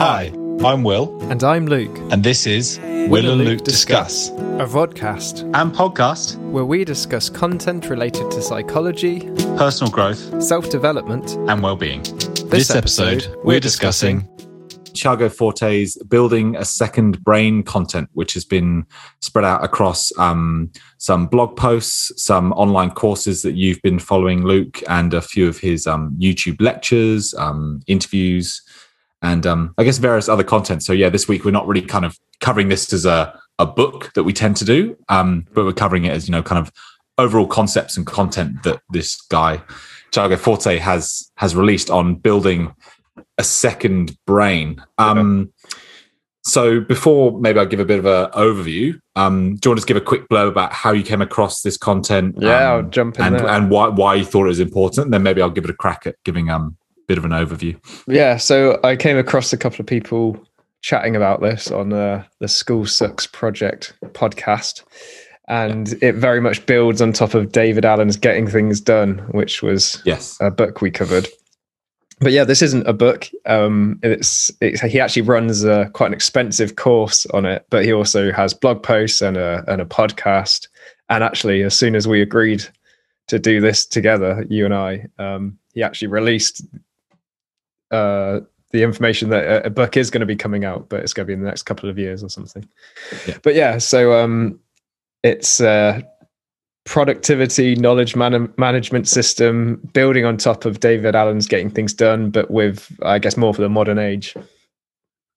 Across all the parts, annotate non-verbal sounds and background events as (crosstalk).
Hi, I'm Will, And I'm Luke, and this is Will, and Luke, Discuss. a vodcast and podcast, where we discuss content related to psychology, personal growth, self development. and well-being. This episode, we're discussing Tiago Forte's building a second brain content, which has been spread out across um, some blog posts, some online courses that you've been following, Luke, and a few of his um, YouTube lectures, um, interviews, and um, I guess various other content. So yeah, this week we're not really kind of covering this as a a book that we tend to do, um, but we're covering it as you know kind of overall concepts and content that this guy Tiago Forte has has released on building a second brain. Um, So before maybe I'll give a bit of an overview, um, do you want to just give a quick blow about how you came across this content? Yeah, um, I'll jump in and, and why why you thought it was important. And then maybe I'll give it a crack at giving um bit of an overview. Yeah, so I came across a couple of people chatting about this on uh, the School Sucks Project podcast. And it very much builds on top of David Allen's Getting Things Done, which was Yes. a book we covered. But yeah, this isn't a book. Um, it's, it's he actually runs a, quite an expensive course on it, but he also has blog posts and a and a podcast. And actually, as soon as we agreed to do this together, you and I, um, he actually released uh, the information that a, book is going to be coming out, but it's going to be in the next couple of years or something. Yeah. But yeah, so um, it's uh, productivity knowledge man- management system building on top of David Allen's getting things done, but with I guess more for the modern age.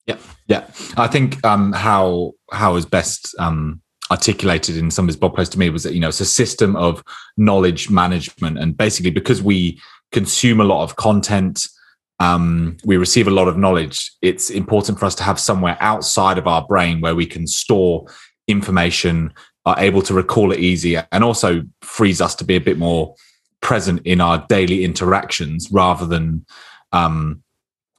Yeah, yeah. I think um, how how is best um, articulated in some of his blog posts to me was that you know it's a system of knowledge management, and basically because we consume a lot of content, um, we receive a lot of knowledge. It's important for us to have somewhere outside of our brain where we can store information, are able to recall it easier, and also frees us to be a bit more present in our daily interactions rather than um,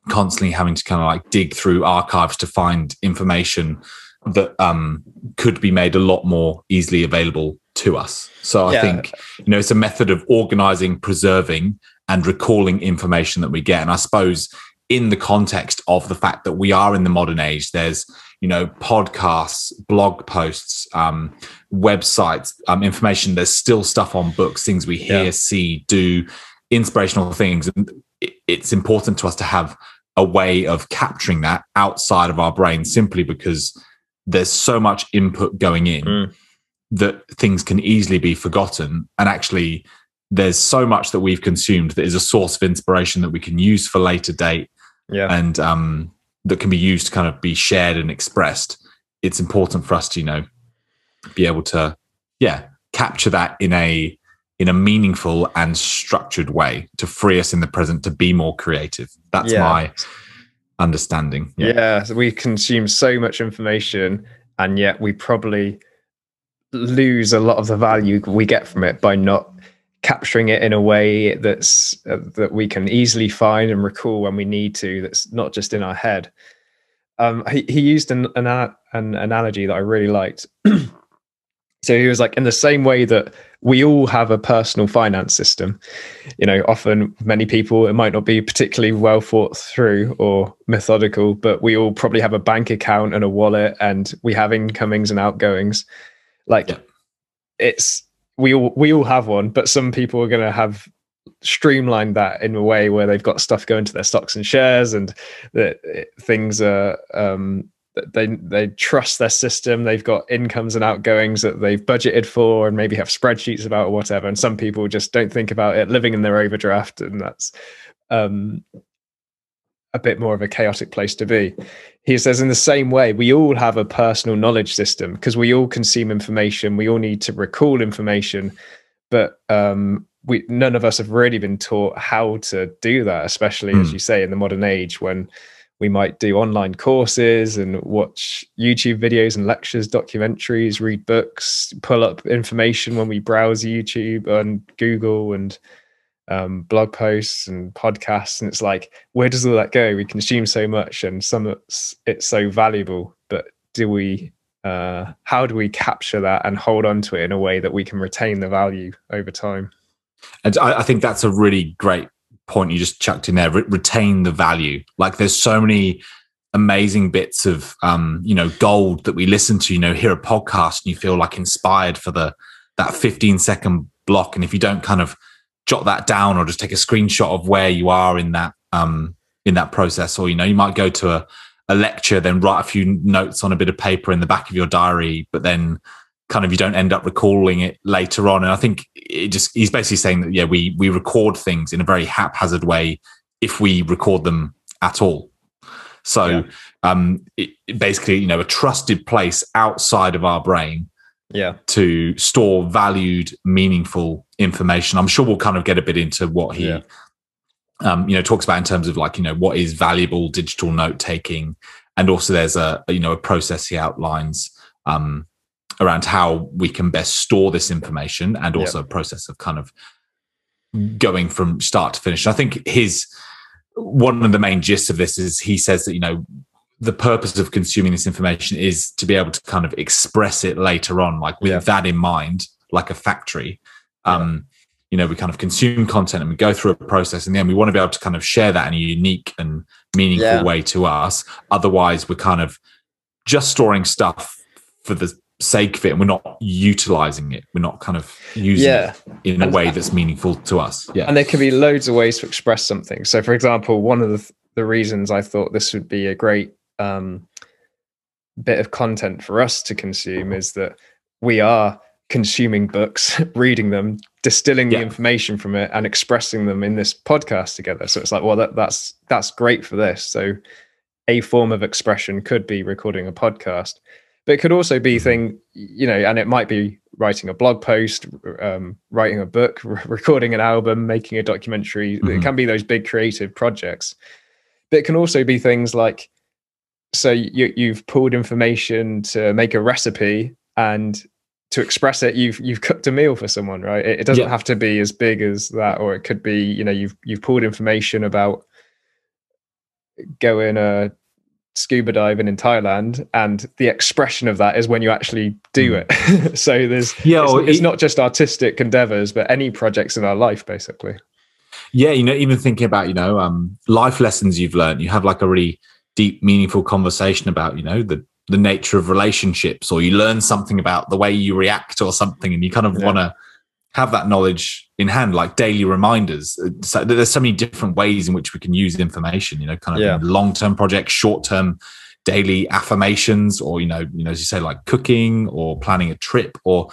constantly having to kind of like dig through archives to find information that um, could be made a lot more easily available to us. So I Yeah. think you know it's a method of organizing, preserving, and recalling information that we get. And I suppose in the context of the fact that we are in the modern age, there's you know podcasts, blog posts, um, websites, um, information. There's still stuff on books, things we hear, Yeah. see, do, inspirational things, and it's important to us to have a way of capturing that outside of our brain simply because there's so much input going in Mm. that things can easily be forgotten and actually there's so much that we've consumed that is a source of inspiration that we can use for later date Yeah. and um, that can be used to kind of be shared and expressed it's important for us to you know be able to yeah capture that in a in a meaningful and structured way to free us in the present to be more creative that's Yeah. my understanding yeah. so we consume so much information, and yet we probably lose a lot of the value we get from it by not capturing it in a way that's uh, that we can easily find and recall when we need to. That's not just in our head. Um, he he used an an, an analogy that I really liked. (clears throat) so he was like, in the same way that we all have a personal finance system, you know, often many people it might not be particularly well thought through or methodical, but we all probably have a bank account and a wallet, and we have incomings and outgoings. Like Yeah. it's we all we all have one, but some people are going to have streamlined that in a way where they've got stuff going to their stocks and shares, and that things are um, they they trust their system. They've got incomes and outgoings that they've budgeted for, and maybe have spreadsheets about or whatever. And some people just don't think about it, living in their overdraft, and that's um, a bit more of a chaotic place to be. He says, in the same way, we all have a personal knowledge system because we all consume information. We all need to recall information, but um, we none of us have really been taught how to do that, especially as Hmm. you say in the modern age when we might do online courses and watch YouTube videos and lectures, documentaries, read books, pull up information when we browse YouTube and Google and um, blog posts and podcasts. And it's like, where does all that go? We consume so much and some it's, so valuable, but do we, uh, how do we capture that and hold on to it in a way that we can retain the value over time? And I, I think that's a really great point you just chucked in there. Re- retain the value. Like there's so many amazing bits of um, you know gold that we listen to. You know, hear a podcast and you feel like inspired for the that 15 second block, and if you don't kind of jot that down or just take a screenshot of where you are in that um, in that process, or you know, you might go to a, a lecture, then write a few notes on a bit of paper in the back of your diary, but then kind of you don't end up recalling it later on. And I think it just he's basically saying that yeah, we we record things in a very haphazard way if we record them at all. So yeah. um, it, basically, you know, a trusted place outside of our brain yeah to store valued meaningful information i'm sure we'll kind of get a bit into what he yeah. um, you know talks about in terms of like you know what is valuable digital note taking and also there's a you know a process he outlines um, around how we can best store this information and also yeah. a process of kind of going from start to finish i think his one of the main gists of this is he says that you know the purpose of consuming this information is to be able to kind of express it later on, like with yeah. that in mind, like a factory. Um, you know, we kind of consume content and we go through a process, and then we want to be able to kind of share that in a unique and meaningful yeah. way to us. Otherwise, we're kind of just storing stuff for the sake of it, and we're not utilizing it. We're not kind of using yeah. it in a way that's meaningful to us. Yeah, and there can be loads of ways to express something. So, for example, one of the the reasons I thought this would be a great um, bit of content for us to consume is that we are consuming books, (laughs) reading them, distilling yeah. the information from it, and expressing them in this podcast together. So it's like, well, that, that's that's great for this. So a form of expression could be recording a podcast, but it could also be mm-hmm. thing, you know, and it might be writing a blog post, um, writing a book, (laughs) recording an album, making a documentary. Mm-hmm. It can be those big creative projects, but it can also be things like so you, you've pulled information to make a recipe and to express it you've you've cooked a meal for someone right it, it doesn't yeah. have to be as big as that or it could be you know you've you've pulled information about going uh scuba diving in Thailand and the expression of that is when you actually do hmm. it (laughs) so there's yeah it's, it's not just artistic endeavors but any projects in our life basically yeah you know even thinking about you know um life lessons you've learned you have like a really deep, meaningful conversation about, you know, the the nature of relationships, or you learn something about the way you react or something, and you kind of yeah. want to have that knowledge in hand, like daily reminders. Uh, so there's so many different ways in which we can use information, you know, kind of yeah. long term projects, short term daily affirmations, or you know, you know, as you say, like cooking or planning a trip, or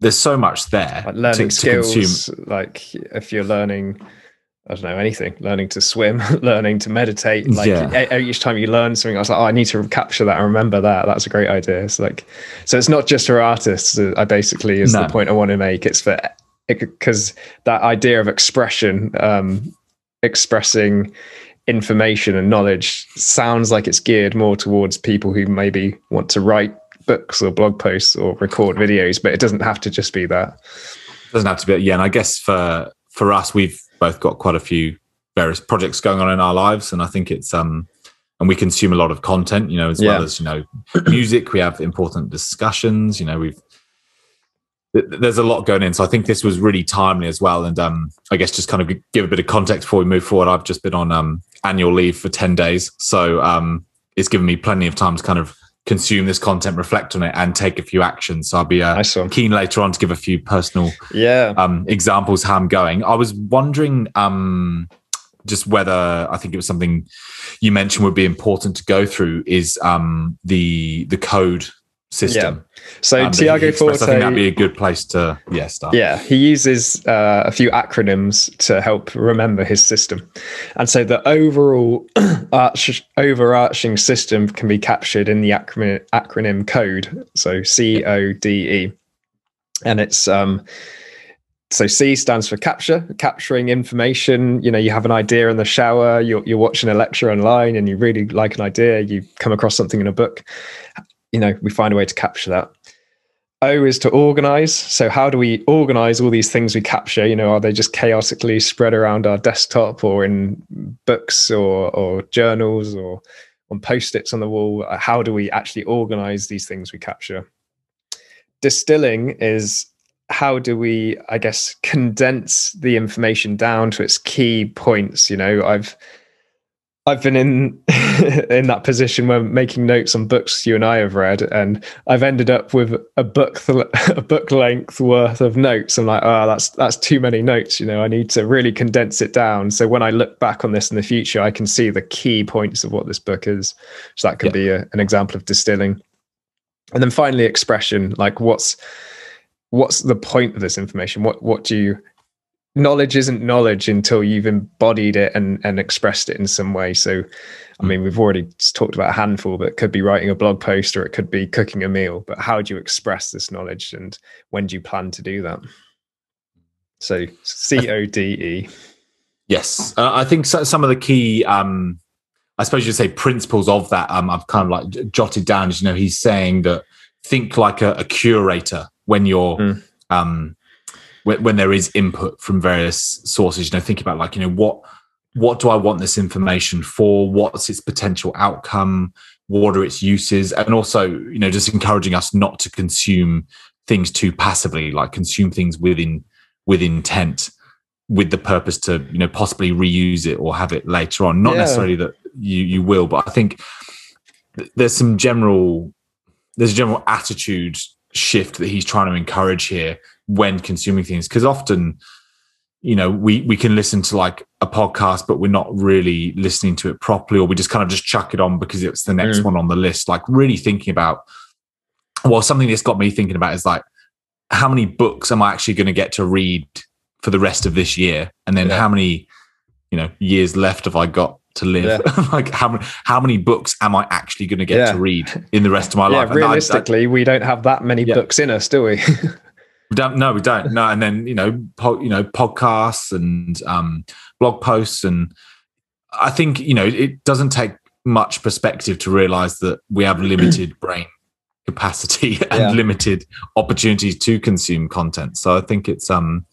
there's so much there. Like learning to, skills, to like if you're learning I don't know anything. Learning to swim, (laughs) learning to meditate. Like yeah. each time you learn something, I was like, oh, I need to capture that and remember that. That's a great idea. It's like, so it's not just for artists. Uh, I basically is no. the point I want to make. It's for because that idea of expression, um, expressing information and knowledge sounds like it's geared more towards people who maybe want to write books or blog posts or record videos, but it doesn't have to just be that. It doesn't have to be. Yeah, and I guess for for us, we've both got quite a few various projects going on in our lives, and I think it's um and we consume a lot of content, you know, as yeah. well as you know (clears throat) music. We have important discussions. You know, we've there's a lot going in, so I think this was really timely as well. And um, I guess just kind of give a bit of context before we move forward. I've just been on um, annual leave for ten days, so um, it's given me plenty of time to kind of consume this content, reflect on it, and take a few actions. So I'll be uh, keen later on to give a few personal yeah um, examples how I'm going. I was wondering um, just whether I think it was something you mentioned would be important to go through is um, the the code system. Yeah. So um, Tiago Forte, I think that'd be a good place to yeah start. Yeah, he uses uh, a few acronyms to help remember his system, and so the overall (clears throat) arch, overarching system can be captured in the acronym, acronym code. So C O D E, and it's um, so C stands for capture, capturing information. You know, you have an idea in the shower, you're, you're watching a lecture online, and you really like an idea. You come across something in a book you know we find a way to capture that. O is to organize. So how do we organize all these things we capture? You know are they just chaotically spread around our desktop or in books or or journals or on post-its on the wall? How do we actually organize these things we capture? Distilling is how do we i guess condense the information down to its key points you know? I've I've been in (laughs) in that position where making notes on books you and I have read, and I've ended up with a book th- (laughs) a book length worth of notes. I'm like, oh, that's that's too many notes. You know, I need to really condense it down. So when I look back on this in the future, I can see the key points of what this book is. So that could yeah. be a, an example of distilling. And then finally, expression. Like, what's what's the point of this information? What what do you knowledge isn't knowledge until you've embodied it and, and expressed it in some way. So, I mean, we've already talked about a handful, but it could be writing a blog post or it could be cooking a meal. But how do you express this knowledge and when do you plan to do that? So, C O D E. Yes. Uh, I think so, some of the key, um, I suppose you'd say principles of that, um, I've kind of like jotted down. As you know, he's saying that think like a, a curator when you're. Mm. Um, when, when there is input from various sources, you know, think about like, you know, what what do I want this information for? What's its potential outcome? What are its uses? And also, you know, just encouraging us not to consume things too passively, like consume things within with intent, with the purpose to, you know, possibly reuse it or have it later on. Not yeah. necessarily that you you will, but I think there's some general there's a general attitude shift that he's trying to encourage here when consuming things because often you know we we can listen to like a podcast but we're not really listening to it properly or we just kind of just chuck it on because it's the next mm. one on the list like really thinking about well something that's got me thinking about is like how many books am i actually going to get to read for the rest of this year and then yeah. how many you know years left have i got to live yeah. (laughs) like how many how many books am i actually going to get yeah. to read in the rest of my life realistically I, I, we don't have that many books in us do we (laughs) We don't. No, we don't. No, and then you know, po- you know, podcasts and um, blog posts, and I think you know, it doesn't take much perspective to realize that we have limited (clears throat) brain capacity (laughs) and yeah. limited opportunities to consume content. So I think it's um,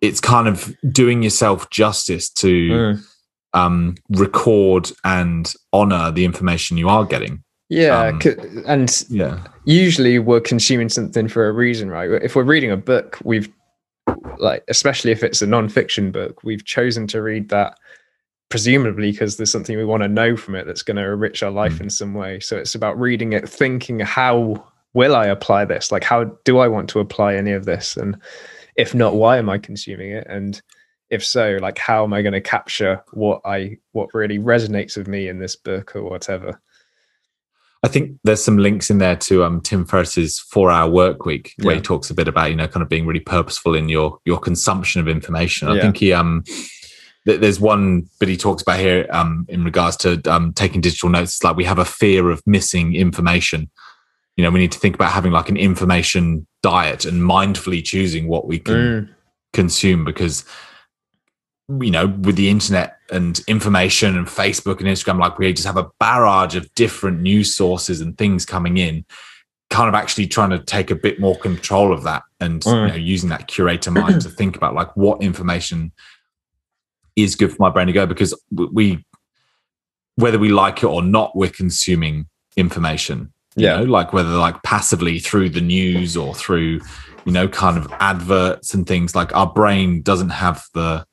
it's kind of doing yourself justice to mm. um, record and honor the information you are getting yeah, um, and yeah, usually we're consuming something for a reason, right? If we're reading a book, we've like, especially if it's a non-fiction book, we've chosen to read that presumably because there's something we want to know from it that's going to enrich our life mm. in some way. So it's about reading it, thinking, how will I apply this? Like, how do I want to apply any of this? And if not, why am I consuming it? And if so, like, how am I going to capture what I what really resonates with me in this book or whatever? I think there's some links in there to um, Tim Ferriss's four hour work week where yeah. he talks a bit about, you know, kind of being really purposeful in your your consumption of information. I yeah. think he um th- there's one bit he talks about here um in regards to um taking digital notes. It's like we have a fear of missing information. You know, we need to think about having like an information diet and mindfully choosing what we can mm. consume because you know, with the internet and information and Facebook and Instagram, like we just have a barrage of different news sources and things coming in, kind of actually trying to take a bit more control of that and mm. you know, using that curator mind to think about like what information is good for my brain to go because we, whether we like it or not, we're consuming information. You yeah. know, like whether like passively through the news or through, you know, kind of adverts and things like our brain doesn't have the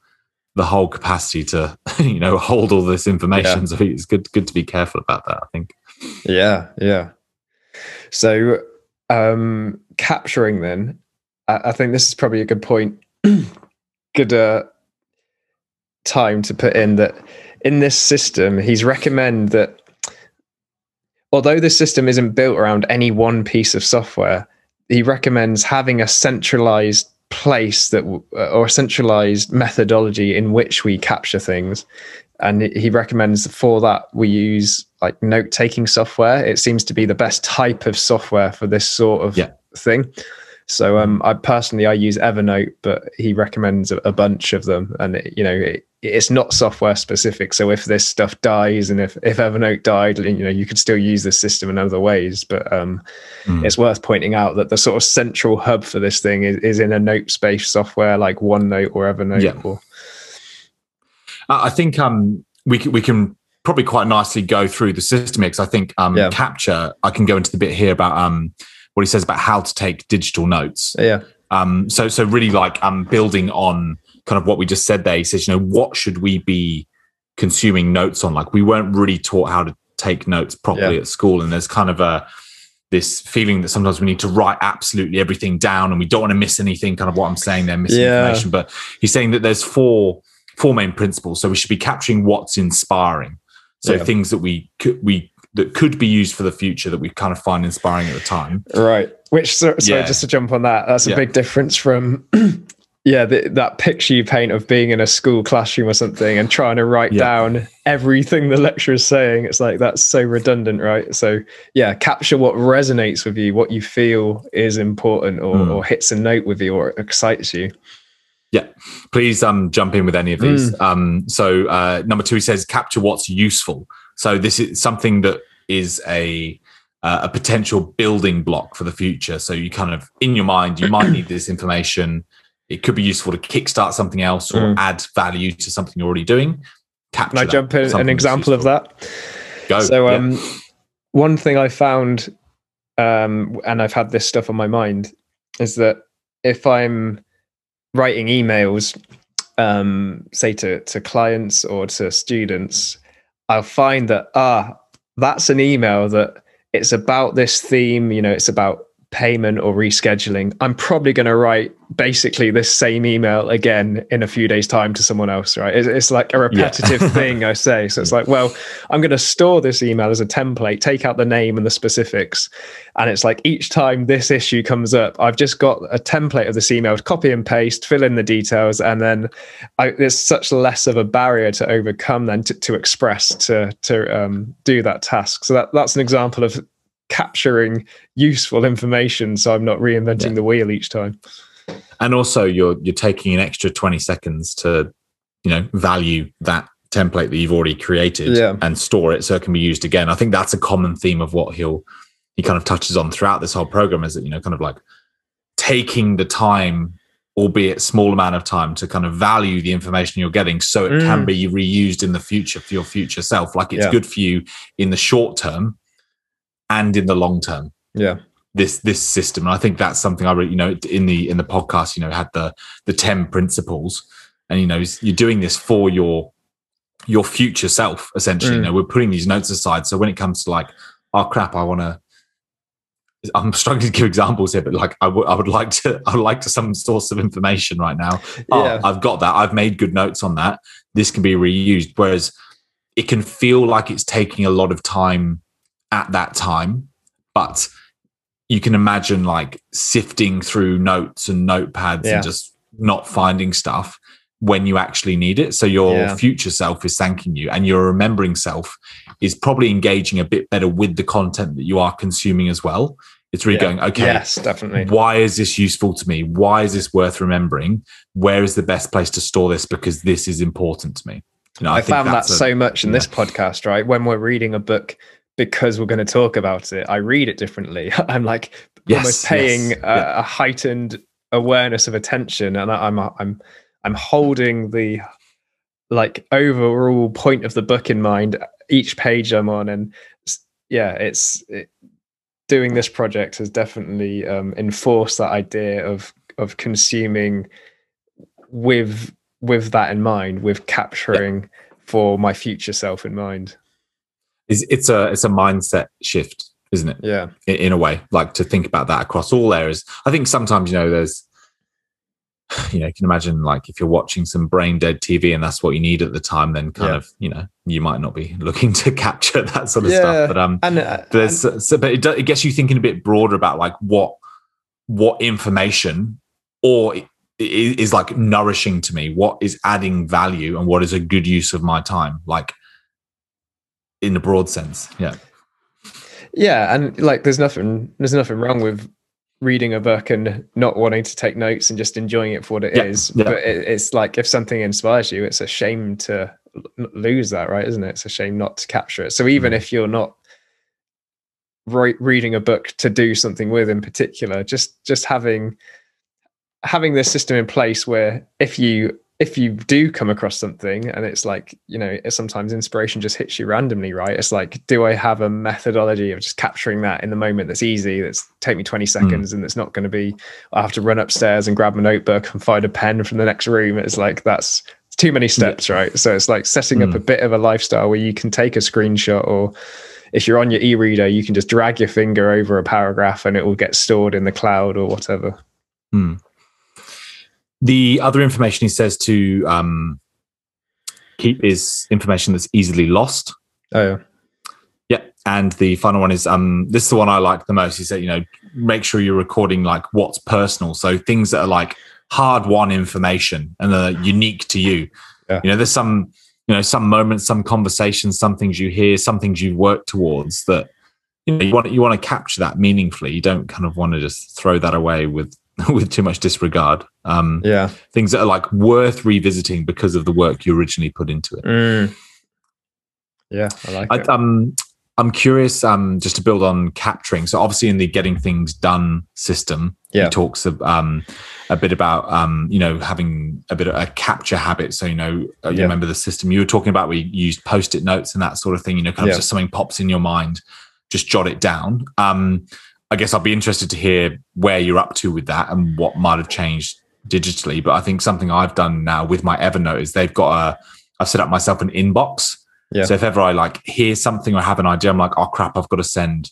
the whole capacity to (laughs) you know hold all this information. Yeah. So it's good good to be careful about that. I think. Yeah, yeah. So um capturing then, I, I think this is probably a good point. (clears throat) good uh, time to put in that in this system, he's recommend that although the system isn't built around any one piece of software, he recommends having a centralized place that uh, or a centralized methodology in which we capture things. And he recommends for that we use like note taking software. It seems to be the best type of software for this sort of yeah. thing. So um, I personally I use Evernote, but he recommends a, a bunch of them, and it, you know it, it's not software specific. So if this stuff dies, and if if Evernote died, you know you could still use this system in other ways. But um, mm. it's worth pointing out that the sort of central hub for this thing is, is in a note space software like OneNote or Evernote. Yeah. Or... I think um, we can, we can probably quite nicely go through the system because I think um, yeah. capture. I can go into the bit here about um, what he says about how to take digital notes. Yeah. Um, so so really like um building on kind of what we just said there. He says, you know, what should we be consuming notes on. Like we weren't really taught how to take notes properly Yeah. at school, and there's kind of a this feeling that sometimes we need to write absolutely everything down, and we don't want to miss anything. Kind of what I'm saying there, missing Yeah. information. But he's saying that there's four four main principles. So we should be capturing what's inspiring. So Yeah. things that we could we that could be used for the future that we kind of find inspiring at the time. Right. Which, so, sorry, Yeah. just to jump on that, that's a big difference from, (clears throat) yeah, the, that picture you paint of being in a school classroom or something and trying to write Yeah. down everything the lecturer is saying. It's like, that's so redundant, right? So, yeah, capture what resonates with you, what you feel is important or, Mm. or hits a note with you or excites you. Yeah, please um jump in with any of these. Um, so uh, number two, he says capture what's useful. So this is something that is a uh, a potential building block for the future. So you kind of in your mind, you might need this information. It could be useful to kickstart something else or Mm. add value to something you're already doing. Capture Can I jump in an example of that? Go. So, yeah. um, one thing I found, um, and I've had this stuff on my mind, is that if I'm writing emails, um, say to to clients or to students, I'll find that ah, that's an email that it's about this theme. You know, it's about payment or rescheduling. I'm probably going to write basically this same email again in a few days' time to someone else. Right? It's, it's like a repetitive (laughs) thing I say. So it's like, well, I'm going to store this email as a template, take out the name and the specifics. And it's like each time this issue comes up, I've just got a template of this email to copy and paste, fill in the details. And then I, there's such less of a barrier to overcome than to, to express, to, to um, do that task. So that, that's an example of capturing useful information. So I'm not reinventing Yeah. the wheel each time. and also you're you're taking an extra 20 seconds to you know value that template that you've already created Yeah. and store it so it can be used again i think that's a common theme of what he'll he kind of touches on throughout this whole program is that you know kind of like taking the time albeit small amount of time to kind of value the information you're getting so it can Mm. be reused in the future for your future self like it's Yeah. good for you in the short term and in the long term Yeah. this this system and i think that's something i really you know in the in the podcast you know had the the 10 principles and you know you're doing this for your your future self essentially Mm. you know we're putting these notes aside so when it comes to like oh crap i want to i'm struggling to give examples here but like I would I would like to i would like to some source of information right now oh, Yeah. I've got that. I've made good notes on that. This can be reused. Whereas it can feel like it's taking a lot of time at that time, but you can imagine like sifting through notes and notepads Yeah. and just not finding stuff when you actually need it. So your Yeah. future self is thanking you, and your remembering self is probably engaging a bit better with the content that you are consuming as well. It's really Yeah. going, okay, Yes, definitely. why is this useful to me? Why is this worth remembering? Where is the best place to store this? Because this is important to me. You know, I, think found that so much in yeah. this podcast, right? When we're reading a book because we're going to talk about it, I read it differently. (laughs) I'm like Yes, almost paying yes, a, yeah. a heightened awareness of attention, and I, I'm I'm I'm holding the like overall point of the book in mind each page I'm on, and yeah, it's it, doing this project has definitely um, enforced that idea of of consuming with with that in mind, with capturing for my future self in mind. It's, it's a it's a mindset shift, isn't it? Yeah, In, in a way, like to think about that across all areas. I think sometimes you know there's, (sighs) you know, you can imagine like if you're watching some brain dead TV and that's what you need at the time, then kind Yeah. of you know you might not be (laughs) looking to capture that sort of Yeah. stuff. But um, and, uh, there's so, but it, do, it gets you thinking a bit broader about like what what information or is like nourishing to me what is adding value and what is a good use of my time like in a broad sense yeah yeah and like there's nothing there's nothing wrong with reading a book and not wanting to take notes and just enjoying it for what it is. Yeah, yeah. but it, it's like if something inspires you it's a shame to lose that right isn't it it's a shame not to capture it so even Mm. if you're not right reading a book to do something with in particular just just having having this system in place where if you if you do come across something and it's like you know sometimes inspiration just hits you randomly right it's like do i have a methodology of just capturing that in the moment that's easy that's take me 20 seconds and it's not going to be i have to run upstairs and grab my notebook and find a pen from the next room it's like that's too many steps, right? So it's like setting up Mm. a bit of a lifestyle where you can take a screenshot or if you're on your e-reader, you can just drag your finger over a paragraph and it will get stored in the cloud or whatever. Hmm. The other information he says to um, keep is information that's easily lost. Oh yeah. Yeah, and the final one is um, this is the one I like the most. He said, you know, make sure you're recording like what's personal, so things that are like hard won information and are unique to you. Yeah. You know, there's some you know some moments, some conversations, some things you hear, some things you've worked towards that you know you want you want to capture that meaningfully. You don't kind of want to just throw that away with (laughs) with too much disregard. Um, Yeah. things that are like worth revisiting because of the work you originally put into it. Mm. Yeah, I like I, it. um, I'm curious, um, just to build on capturing. So obviously, in the getting things done system, Yeah. he talks of, um, a bit about um, you know having a bit of a capture habit. So you know, uh, you Yeah. remember the system you were talking about. We used post-it notes and that sort of thing. You know, kind of Yeah. just something pops in your mind, just jot it down. Um, I guess I'll be interested to hear where you're up to with that and what might have changed digitally. But I think something I've done now with my Evernote is they've got a. I've set up myself an inbox. Yeah. So if ever I like hear something or have an idea, I'm like, oh crap, I've got to send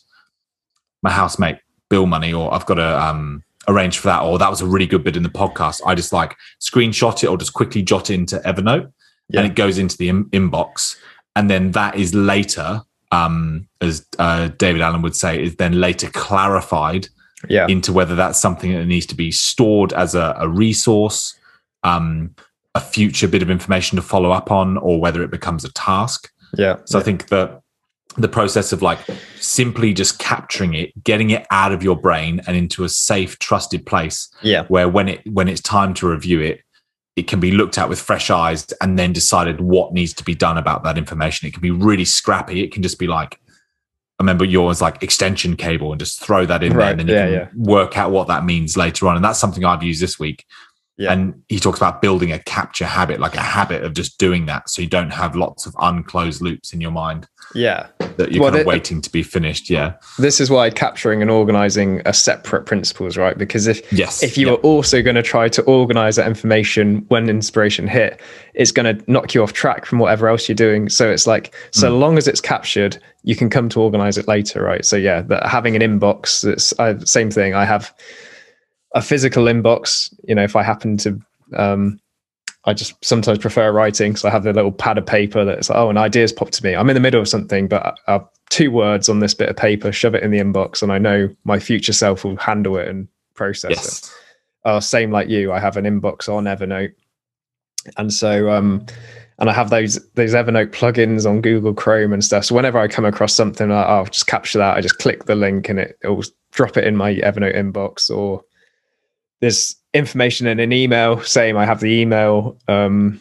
my housemate bill money, or I've got to um, arrange for that, or that was a really good bit in the podcast. I just like screenshot it or just quickly jot it into Evernote, Yeah. and it goes into the in- inbox, and then that is later, um, as uh, David Allen would say, is then later clarified yeah. into whether that's something that needs to be stored as a, a resource, um, a future bit of information to follow up on, or whether it becomes a task. yeah. So I think that the process of like simply just capturing it, getting it out of your brain and into a safe, trusted place yeah. where when it when it's time to review it, it can be looked at with fresh eyes and then decided what needs to be done about that information. It can be really scrappy. It can just be like, I remember yours like extension cable and just throw that in there and then you yeah, can yeah. work out what that means later on. And that's something I've used this week. Yeah. And he talks about building a capture habit, like a habit of just doing that. So you don't have lots of unclosed loops in your mind Yeah. that you're Well, kind of the- waiting to be finished. Yeah. This is why capturing and organizing are separate principles, right? Because if Yes. if you Yeah. are also going to try to organize that information when inspiration hit, it's going to knock you off track from whatever else you're doing. So it's like, so Mm. long as it's captured, you can come to organize it later, right? So yeah, that having an inbox, it's I, same thing. I have a physical inbox. You know, if I happen to, um, I just sometimes prefer writing, so I have the little pad of paper that's oh, an idea's popped to me. I'm in the middle of something, but I- I have two words on this bit of paper, shove it in the inbox, and I know my future self will handle it and process it uh, same like you i have an inbox on evernote and so um and i have those those evernote plugins on google chrome and stuff so whenever i come across something I- i'll just capture that i just click the link and it will drop it in my evernote inbox or there's information in an email saying i have the email um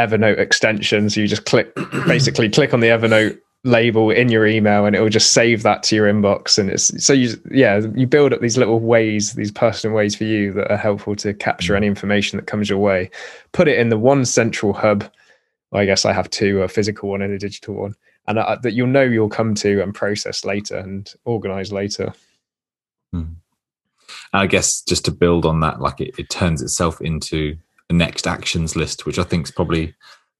evernote extension. So you just click (clears throat) basically click on the evernote label in your email and it will just save that to your inbox. And it's so you yeah you build up these little ways these personal ways for you that are helpful to capture any information that comes your way. Put it in the one central hub. Well, i guess i have two a physical one and a digital one. And uh, that you'll know you'll come to and process later and organize later I guess just to build on that, like it, it turns itself into the next actions list, which I think is probably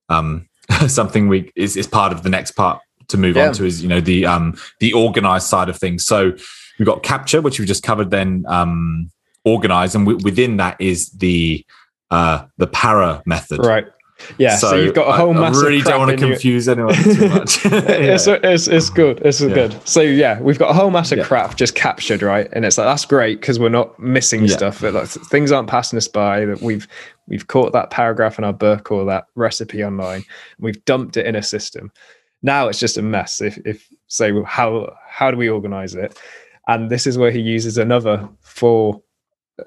um, (laughs) something we is, is part of the next part to move Yeah. on to is you know the um, the organized side of things. So we've got capture, which we've just covered, then um, organize, and w- within that is the uh, the para method. right yeah so, you've got a whole I, I really don't want to your- confuse anyone too (laughs) much. (laughs) it's, Yeah. it's, it's good. It's Yeah. good. So yeah, we've got a whole mass of Yeah. crap just captured, right? And it's like that's great because we're not missing stuff. But like, things aren't passing us by. That we've we've caught that paragraph in our book or that recipe online. We've dumped it in a system. Now it's just a mess. If if so, how how do we organize it? And this is where he uses another four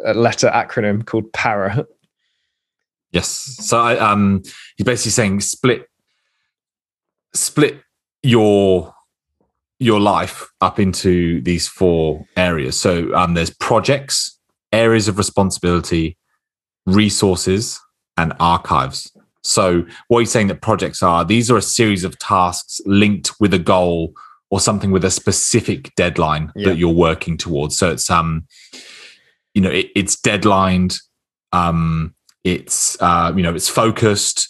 uh, letter acronym called PARA. Yes. So I, um, he's basically saying split, split your your life up into these four areas. So um, there's projects, areas of responsibility, resources, and archives. So what he's saying that projects are these are a series of tasks linked with a goal or something with a specific deadline Yeah. that you're working towards. So it's um, you know, it, it's deadlined. Um, it's uh, you know, it's focused.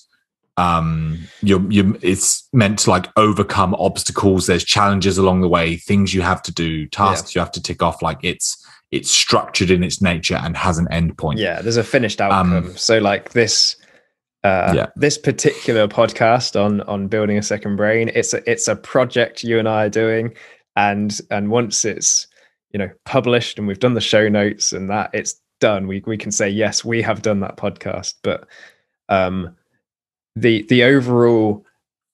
um you're you it's meant to like overcome obstacles there's challenges along the way things you have to do tasks you have to tick off like it's it's structured in its nature and has an end point Yeah, there's a finished outcome. Um, so like this uh Yeah. this particular podcast on on building a second brain, it's a it's a project you and I are doing and and once it's you know published and we've done the show notes and that it's done, we we can say yes, we have done that podcast. But um the the overall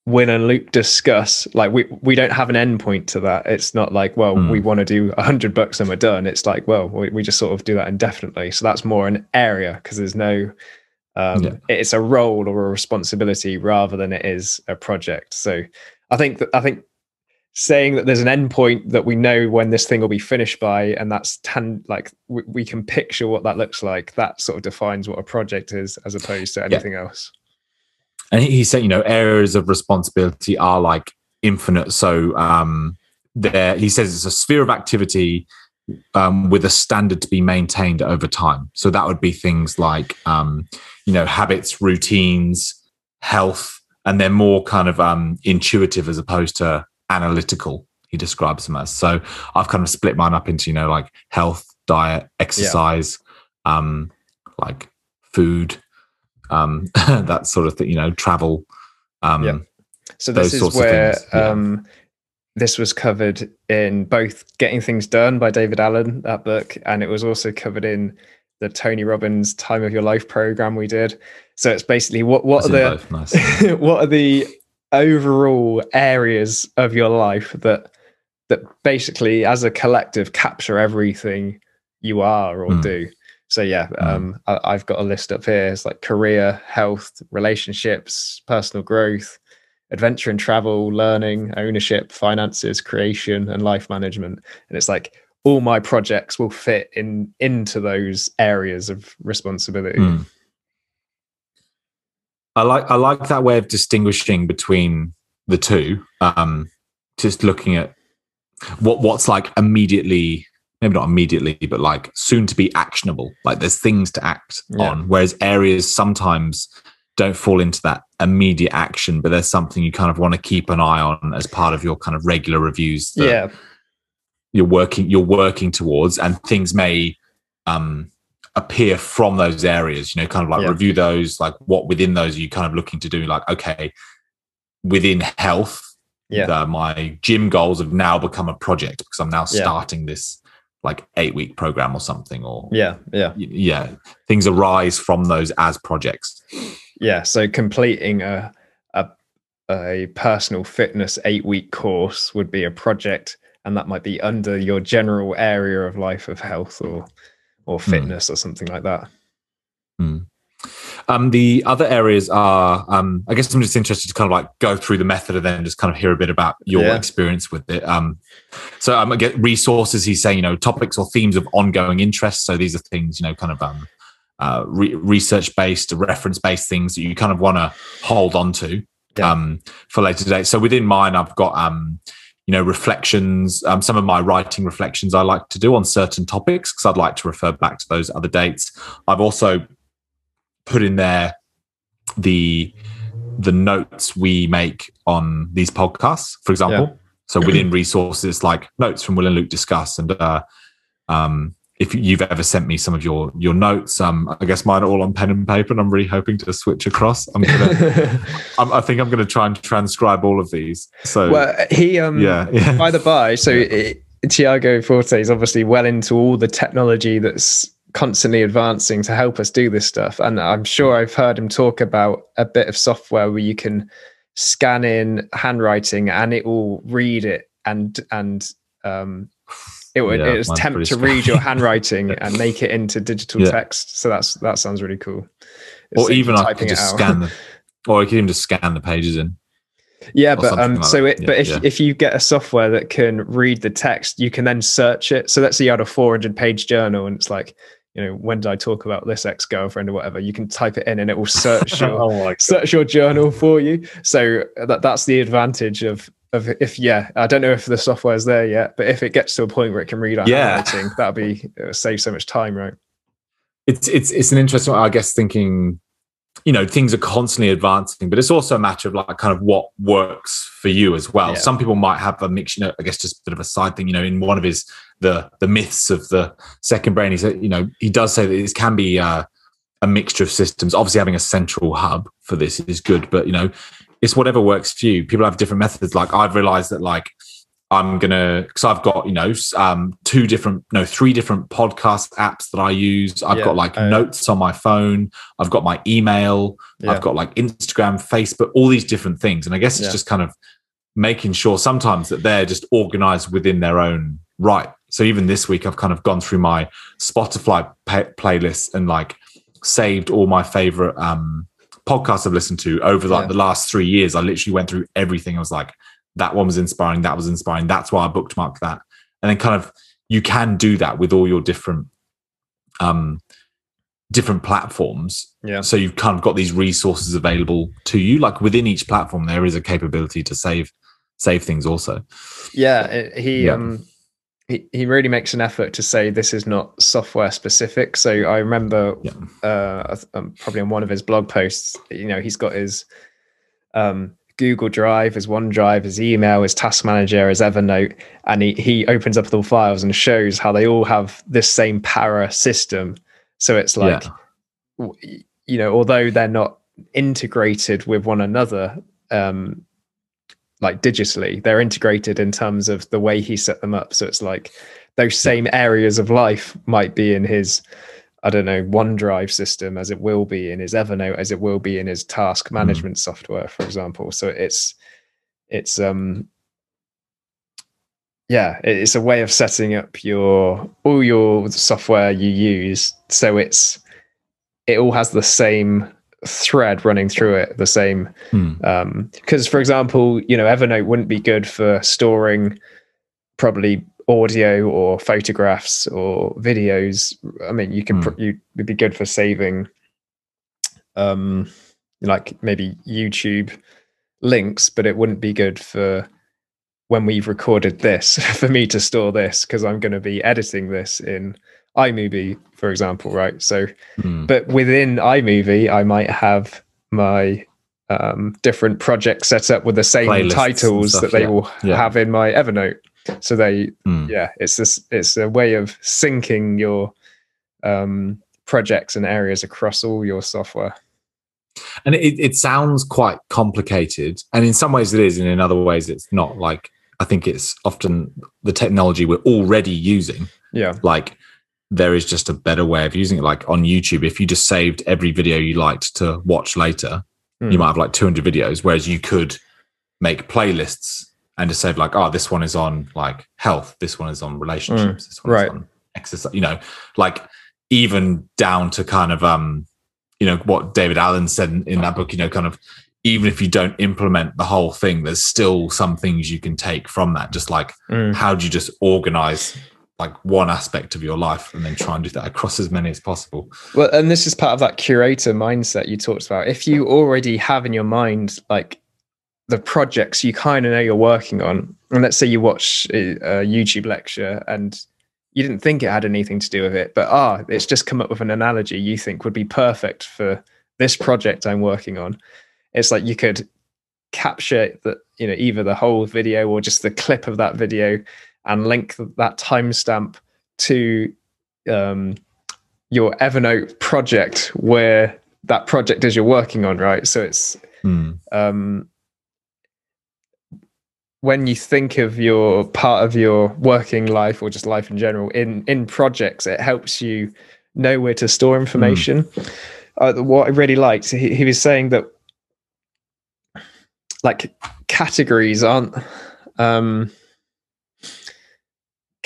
Will and Luke discuss like we we don't have an end point to that it's not like well Hmm. we want to do a hundred bucks and we're done it's like well we, we just sort of do that indefinitely so that's more an area because there's no um Yeah. it's a role or a responsibility rather than it is a project so i think that i think saying that there's an endpoint that we know when this thing will be finished by and that's tan like we, we can picture what that looks like. That sort of defines what a project is as opposed to anything else. And he he said you know areas of responsibility are like infinite. So um there he says it's a sphere of activity um, with a standard to be maintained over time. So that would be things like um you know habits routines health and they're more kind of um intuitive as opposed to analytical he describes them as so i've kind of split mine up into you know like health diet exercise um like food um (laughs) that sort of thing you know travel um Yeah. So this is where yeah. um, this was covered in both Getting Things Done by David Allen, that book, and it was also covered in the Tony Robbins Time of Your Life program we did. So it's basically what what that's are the nice (laughs) what are the overall areas of your life that that basically as a collective capture everything you are or Mm. do so yeah Mm. um I, i've got a list up here it's like career health relationships personal growth adventure and travel learning ownership finances creation and life management and it's like all my projects will fit in into those areas of responsibility Mm. I like I like that way of distinguishing between the two. Um, just looking at what what's like immediately, maybe not immediately, but like soon to be actionable. Like there's things to act Yeah. on, whereas areas sometimes don't fall into that immediate action, but there's something you kind of want to keep an eye on as part of your kind of regular reviews. that yeah you're working you're working towards and things may um appear from those areas you know kind of like Yeah. review those like what within those are you kind of looking to do like okay within health Yeah. the, my gym goals have now become a project because i'm now Yeah. starting this like eight week program or something or yeah yeah yeah things arise from those as projects yeah so completing a a, a personal fitness eight week course would be a project and that might be under your general area of life of health or or Hmm. fitness or something like that Um, the other areas are, um, I guess I'm just interested to kind of like go through the method and then just kind of hear a bit about your Yeah. experience with it. Um, so I'm gonna get resources. He's saying, you know, topics or themes of ongoing interest. So these are things, you know, kind of um, uh, re- research based, reference based things that you kind of want to hold on to Yeah. um, for later date. So within mine, I've got, um, you know, reflections, um, some of my writing reflections I like to do on certain topics because I'd like to refer back to those other dates. I've also put in there the the notes we make on these podcasts, for example. So within resources like notes from Will and Luke discuss, and uh, um, if you've ever sent me some of your your notes, um, I guess mine are all on pen and paper, and I'm really hoping to switch across. I'm gonna, (laughs) I'm, I think I'm going to try and transcribe all of these. So well he um yeah, yeah, by the by so it, tiago forte is obviously well into all the technology that's constantly advancing to help us do this stuff and i'm sure i've heard him talk about a bit of software where you can scan in handwriting and it will read it and and um it would Yeah, it attempt to (laughs) read your handwriting (laughs) and make it into digital Yeah. text so that's that sounds really cool or Instead even I could just scan the, (laughs) or I could even just scan the pages in. Yeah, but um, like so it, Yeah, but if yeah. if you get a software that can read the text, you can then search it. So let's say you had a 400 page journal, and it's like, you know, when did I talk about this ex girlfriend or whatever? You can type it in, and it will search your oh search your journal for you. So that that's the advantage of of if yeah, I don't know if the software is there yet, but if it gets to a point where it can read our Yeah. handwriting, that'll be save so much time, right? it's it's it's an interesting. I guess thinking you know things are constantly advancing but it's also a matter of like kind of what works for you as well Yeah. some people might have a mix you know i guess just a bit of a side thing you know in one of his the the myths of the second brain he said you know he does say that this can be uh, a mixture of systems obviously having a central hub for this is good but you know it's whatever works for you people have different methods like i've realized that like I'm gonna because I've got you know um, two different no three different podcast apps that I use. I've Yeah. got like yeah. notes on my phone. I've got my email. Yeah. I've got like Instagram, Facebook, all these different things. And I guess it's Yeah. just kind of making sure sometimes that they're just organized within their own right. So even this week, I've kind of gone through my Spotify pa- playlist and like saved all my favorite um, podcasts I've listened to over like Yeah. the last three years. I literally went through everything. I was like, that one was inspiring. That was inspiring. That's why I bookmarked that. And then kind of you can do that with all your different um different platforms Yeah. so you've kind of got these resources available to you like within each platform there is a capability to save save things also Yeah, he Yeah. um he, he really makes an effort to say this is not software specific. So I remember Yeah. uh um, probably on one of his blog posts, you know, he's got his um Google Drive, his OneDrive, his email, his Task Manager, his Evernote, and he he opens up the files and shows how they all have this same para system. So it's like Yeah. you know, although they're not integrated with one another, um, like digitally, they're integrated in terms of the way he set them up. So it's like those same areas of life might be in his, I don't know, OneDrive system as it will be in his Evernote, as it will be in his task management software, for example. So it's it's um yeah, it's a way of setting up your all your software you use so it's it all has the same thread running through it, the same Hmm. because for example you know evernote wouldn't be good for storing probably audio or photographs or videos i mean you can Hmm. pr- you would be good for saving um like maybe youtube links but it wouldn't be good for when we've recorded this (laughs) for me to store this because i'm going to be editing this in imovie for example right so Hmm. but within iMovie, I might have my um, different projects set up with the same Playlists titles stuff, that they yeah. will Yeah. have in my Evernote. So they, Hmm. yeah, it's this, it's a way of syncing your um, projects and areas across all your software. and it, it sounds quite complicated and in some ways it is and in other ways it's not like i think it's often the technology we're already using Yeah, like there is just a better way of using it like on youtube if you just saved every video you liked to watch later Hmm. you might have like 200 videos whereas you could make playlists and just save like oh this one is on like health this one is on relationships this one right. is on exercise you know like even down to kind of um you know what david allen said in, in that book you know kind of even if you don't implement the whole thing there's still some things you can take from that just like Mm. how do you just organize like one aspect of your life and then try and do that across as many as possible Well, and this is part of that curator mindset you talked about. If you already have in your mind like the projects you kind of know you're working on, and let's say you watch a, YouTube lecture and you didn't think it had anything to do with it, but ah, it's just come up with an analogy you think would be perfect for this project I'm working on. It's like you could capture the you know either the whole video or just the clip of that video and link that timestamp to um, your Evernote project where that project is you're working on, right? So it's Hmm. um, when you think of your part of your working life or just life in general in in projects, it helps you know where to store information. Uh, what I really liked, he, he was saying that like categories aren't um,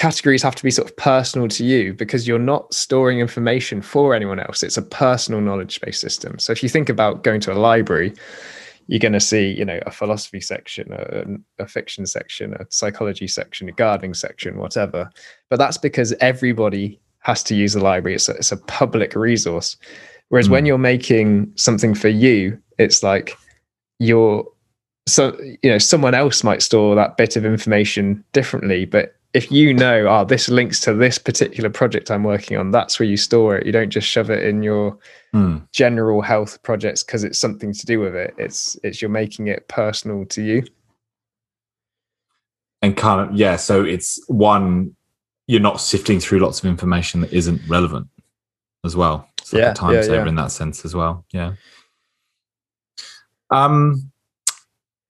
categories have to be sort of personal to you because you're not storing information for anyone else. It's a personal knowledge based system. So if you think about going to a library, you're going to see, you know, a philosophy section, a, a fiction section, a psychology section, a gardening section, whatever. But that's because everybody has to use the library. It's a, it's a public resource. Whereas when Mm. you're making something for you, it's like you're so you know someone else might store that bit of information differently but if you know, oh, this links to this particular project I'm working on, that's where you store it. You don't just shove it in your Hmm. general health projects because it's something to do with it. It's it's you're making it personal to you. and kind of yeah so it's one you're not sifting through lots of information that isn't relevant as well it's like Yeah, a time yeah, saver yeah. in that sense as well yeah um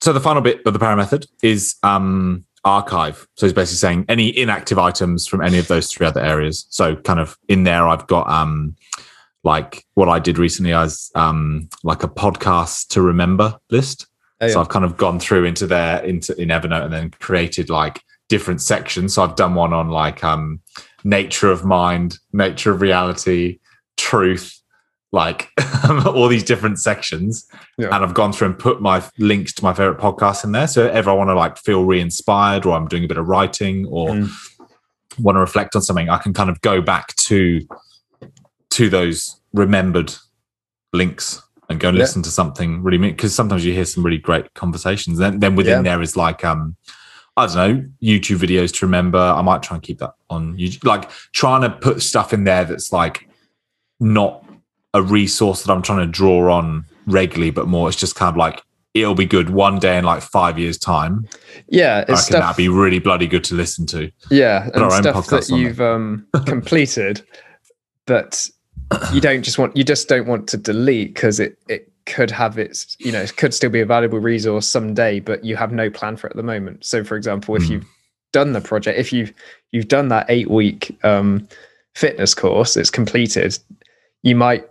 so the final bit of the PARA method is um archive so he's basically saying any inactive items from any of those three other areas so kind of in there i've got um like what i did recently as um like a podcast to remember list Oh, so. I've kind of gone through into there into in Evernote and then created like different sections. So I've done one on like um nature of mind, nature of reality, truth, like (laughs) all these different sections. Yeah. And I've gone through and put my links to my favorite podcasts in there. So if I want to like feel re-inspired or I'm doing a bit of writing or Mm. want to reflect on something, I can kind of go back to to those remembered links and go and Yeah. listen to something really me because sometimes you hear some really great conversations. Then then within Yeah. there is like um I don't know YouTube videos to remember. I might try and keep that on YouTube. Like trying to put stuff in there that's like not a resource that I'm trying to draw on regularly, but more it's just kind of like it'll be good one day in like five years time. yeah, I it's reckon stuff. that'd be really bloody good to listen to. yeah, and stuff that you've um, (laughs) completed, but you don't just want you just don't want to delete because it it could have its you know it could still be a valuable resource someday, but you have no plan for it at the moment. So, for example, if Hmm. you've done the project, if you've you've done that eight week um, fitness course, it's completed, you might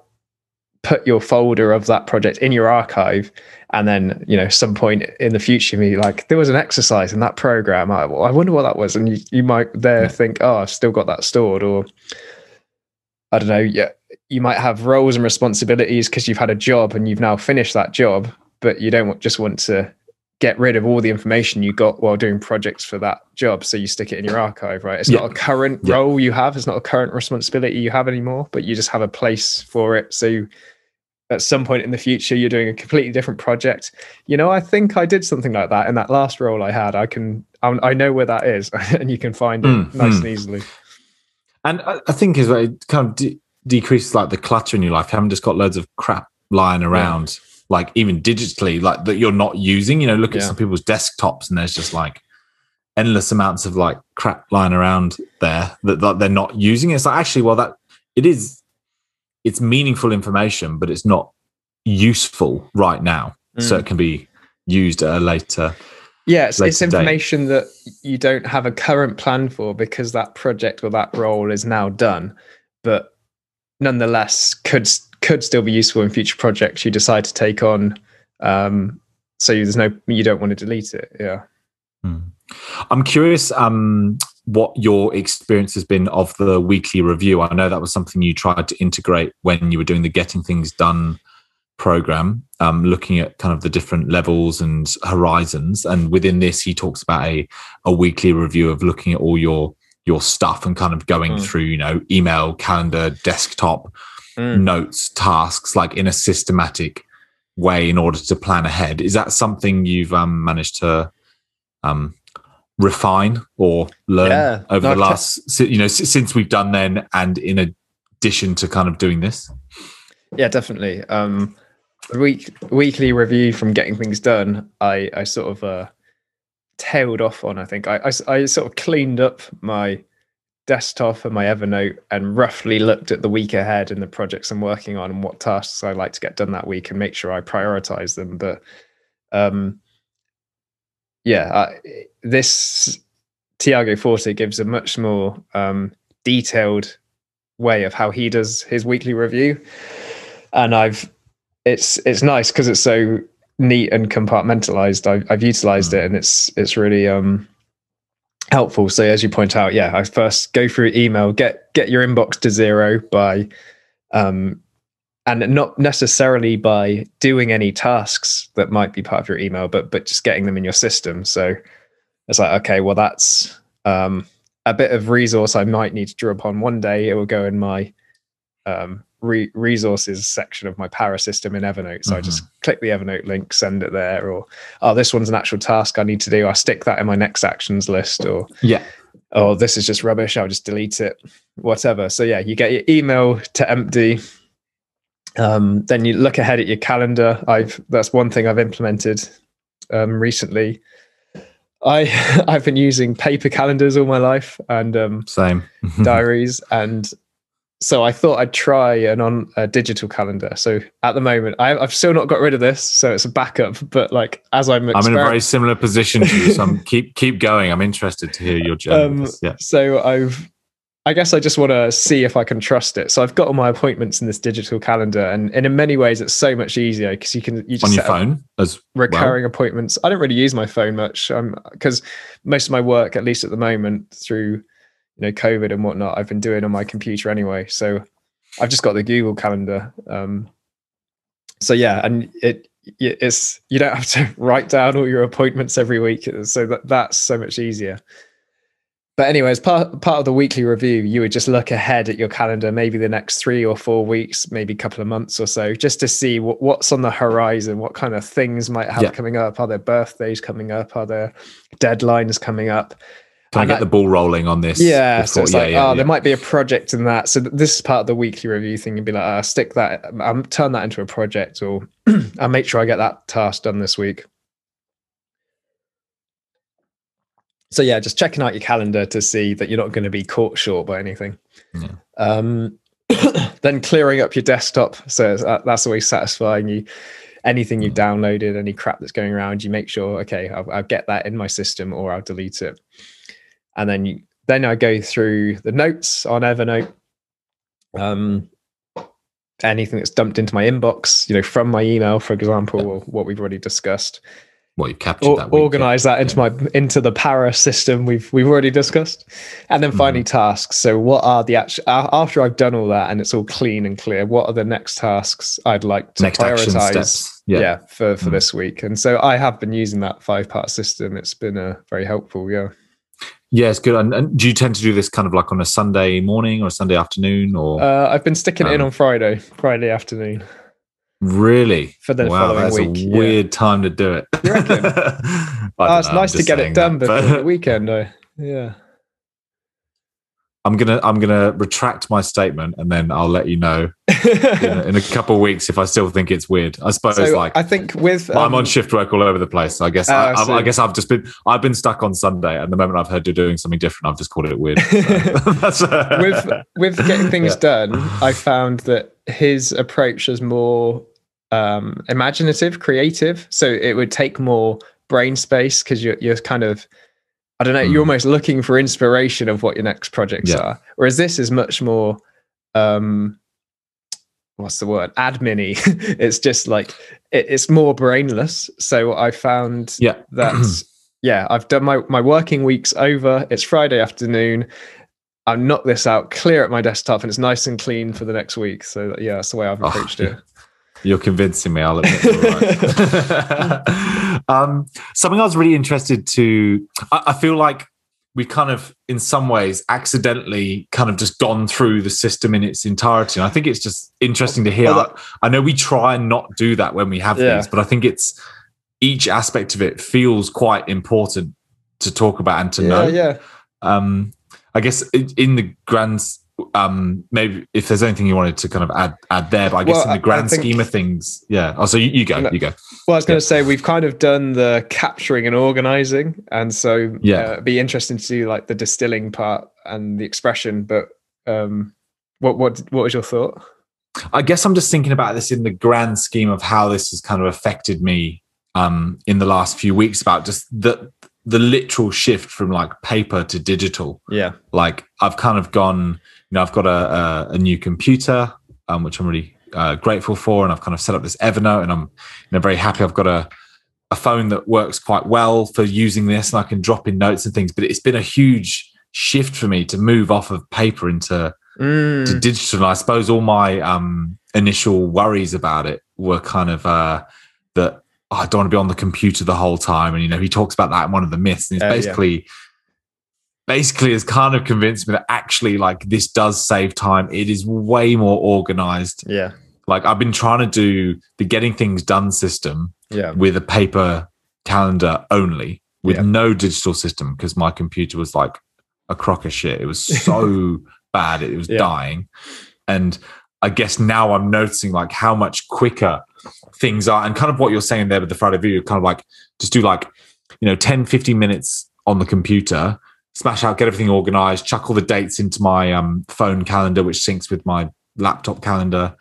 put your folder of that project in your archive and then you know some point in the future me like there was an exercise in that program i, well, I wonder what that was and you, you might there Yeah. think oh i've still got that stored or i don't know yeah you might have roles and responsibilities because you've had a job and you've now finished that job but you don't just want to get rid of all the information you got while doing projects for that job so you stick it in your archive right it's Yeah. not a current Yeah. role you have it's not a current responsibility you have anymore but you just have a place for it so you, at some point in the future you're doing a completely different project you know i think i did something like that in that last role i had i can i, know where that is (laughs) and you can find it Mm, nice mm. and easily And I, I think as well, it kind of de- decreases like the clutter in your life. You haven't just got loads of crap lying around, like even digitally, like that you're not using. You know, look at some people's desktops and there's just like endless amounts of like crap lying around there that, that they're not using. It's like actually, well, that it is, it's meaningful information, but it's not useful right now. So Mm. it can be used at a later. yeah it's, it's date. information that you don't have a current plan for because that project or that role is now done but nonetheless could could still be useful in future projects you decide to take on um so there's no you don't want to delete it yeah Hmm. I'm curious um, what your experience has been of the weekly review. I know that was something you tried to integrate when you were doing the Getting Things Done program, um, looking at kind of the different levels and horizons. And within this, he talks about a, a weekly review of looking at all your your stuff and kind of going Mm. through, you know, email, calendar, desktop, Mm. notes, tasks, like in a systematic way in order to plan ahead. Is that something you've um, managed to um, refine or learn Yeah. over No, the last, si- you know, si- since we've done then, and in addition to kind of doing this? Yeah, definitely. Um, week weekly review from getting things done. I I sort of uh, tailed off on. I think I I sort of cleaned up my desktop and my Evernote and roughly looked at the week ahead and the projects I'm working on and what tasks I like to get done that week and make sure I prioritize them. But um, yeah, I, this Tiago Forte gives a much more um, detailed way of how he does his weekly review. And i've it's it's nice because it's so neat and compartmentalized. I've, I've utilized it and it's it's really um helpful so as you point out yeah i first go through email get get your inbox to zero by um and not necessarily by doing any tasks that might be part of your email but but just getting them in your system so it's like okay well that's um a bit of resource I might need to draw upon one day. It will go in my um, re- resources section of my PARA system in Evernote. So I just click the Evernote link, send it there, or oh, this one's an actual task I need to do. I stick that in my next actions list, or Yeah. oh, this is just rubbish. I'll just delete it, whatever. So yeah, you get your email to empty. Um, then you look ahead at your calendar. I've that's one thing I've implemented um, recently. I (laughs) I've been using paper calendars all my life and um, Same. (laughs) diaries, and so I thought I'd try an on a digital calendar. So at the moment, I, I've still not got rid of this, so it's a backup. But like as I'm, I'm in a very similar position to you, so I'm (laughs) keep keep going. I'm interested to hear your journey. Um, yeah. So I've, I guess I just want to see if I can trust it. So I've got all my appointments in this digital calendar, and, and in many ways, it's so much easier because you can you just On your phone as recurring appointments. I don't really use my phone much, because most of my work, at least at the moment, through you know COVID and whatnot, I've been doing on my computer anyway. So I've just got the Google Calendar. Um, so yeah, and it it's you don't have to (laughs) write down all your appointments every week, so that that's so much easier. But anyway, as part part of the weekly review, you would just look ahead at your calendar, maybe the next three or four weeks, maybe a couple of months or so, just to see what, what's on the horizon, what kind of things might have Yeah. coming up. Are there birthdays coming up? Are there deadlines coming up? Can I get that- the ball rolling on this? Yeah, so before- it's like, oh, there might be a project in that. So this is part of the weekly review thing. And be like, uh, stick that, um, turn that into a project, or (clears throat) I'll make sure I get that task done this week. So yeah, just checking out your calendar to see that you're not going to be caught short by anything. Yeah. Um, (clears throat) then clearing up your desktop, so it's- uh, that's always satisfying. You anything you've downloaded, any crap that's going around, you make sure, okay, I'll, I'll get that in my system, or I'll delete it and then you, then I go through the notes on Evernote. Um, anything that's dumped into my inbox, you know, from my email, for example, or what we've already discussed. Well, you captured Or, that week. organize that into my into the para system we've we've already discussed, and then finally tasks. So, what are the actual after I've done all that and it's all clean and clear? What are the next tasks I'd like to Next prioritize? Yeah. Yeah. for for Mm. this week, and so I have been using that five part system. It's been uh, very helpful. Yeah. Yeah, it's good. And, and do you tend to do this kind of like on a Sunday morning or a Sunday afternoon or Uh, I've been sticking it in Um, on Friday, Friday afternoon really? for the wow, following that's week. a yeah. weird time to do it. You reckon? (laughs) Oh, it's know, nice to get it done before but the weekend. Though. Yeah. I'm gonna I'm gonna retract my statement and then I'll let you know in, a, in a couple of weeks if I still think it's weird. I suppose so like I think with I'm um, on shift work all over the place. So I guess Oh, I, I I. Guess I've just been I've been stuck on Sunday, and the moment I've heard you're doing something different, I've just called it weird. So (laughs) (laughs) with with getting (laughs) things Yeah. done, I found that his approach is more um, imaginative, creative. So it would take more brain space because you're you're kind of I don't know, you're Mm. almost looking for inspiration of what your next projects Yeah. are. Whereas this is much more um what's the word? Admin (laughs) it's just like it, it's more brainless. So I found yeah, that (clears throat) yeah, I've done my my working week's over. It's Friday afternoon. I knock this out, clear at my desktop, and it's nice and clean for the next week. So yeah, that's the way I've Oh, approached yeah. it. You're convincing me. I'll admit. you're right. (laughs) um, something I was really interested to. I, I feel like we kind of, in some ways, accidentally kind of just gone through the system in its entirety. And I think it's just interesting to hear. Well, I know we try and not do that when we have Yeah. these, but I think it's each aspect of it feels quite important to talk about and to yeah, know yeah. um i guess in, the grand um maybe if there's anything you wanted to kind of add add there but i guess Well, in the grand think- scheme of things yeah oh so you, you go No. you go Well, I was going to say we've kind of done the capturing and organizing, and so Yeah. uh, it'd be interesting to do like the distilling part and the expression. But um, what what what was your thought? i guess i'm just thinking about this in the grand scheme of how this has kind of affected me um in the last few weeks about just the the literal shift from like paper to digital Yeah, like I've kind of gone, you know, I've got a, a, a new computer, um, which I'm really uh, grateful for, and I've kind of set up this Evernote, and I'm, you know, very happy. I've got a a phone that works quite well for using this, and I can drop in notes and things. But it's been a huge shift for me to move off of paper into Mm, to digital. And I suppose all my um, initial worries about it were kind of uh, that oh, I don't want to be on the computer the whole time. And you know, he talks about that in one of the myths, and it's Uh, yeah. Basically has kind of convinced me that actually like this does save time. It is way more organized. yeah, Like I've been trying to do the getting things done system yeah, with a paper calendar only with Yeah. no digital system because my computer was like a crock of shit. It was so (laughs) bad. It was Yeah. dying. And I guess now I'm noticing like how much quicker things are and kind of what you're saying there with the Friday video, kind of like just do like, you know, 10, 15 minutes on the computer, smash out, get everything organized, chuck all the dates into my um, phone calendar, which syncs with my laptop calendar.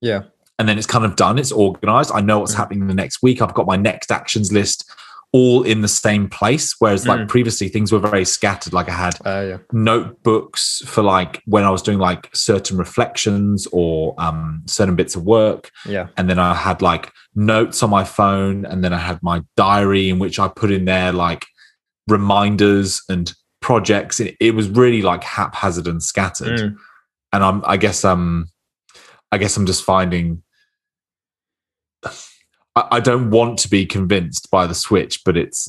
Yeah. And then it's kind of done. It's organized. I know what's Mm. happening the next week. I've got my next actions list all in the same place. Whereas like Mm. previously things were very scattered. Like I had Uh, yeah. notebooks for like when I was doing like certain reflections or um, certain bits of work. Yeah. And then I had like notes on my phone. And then I had my diary in which I put in there like reminders and projects. It, it was really like haphazard and scattered. Mm. And I'm, I guess, um, I guess I'm just finding. (sighs) I, I don't want to be convinced by the switch, but it's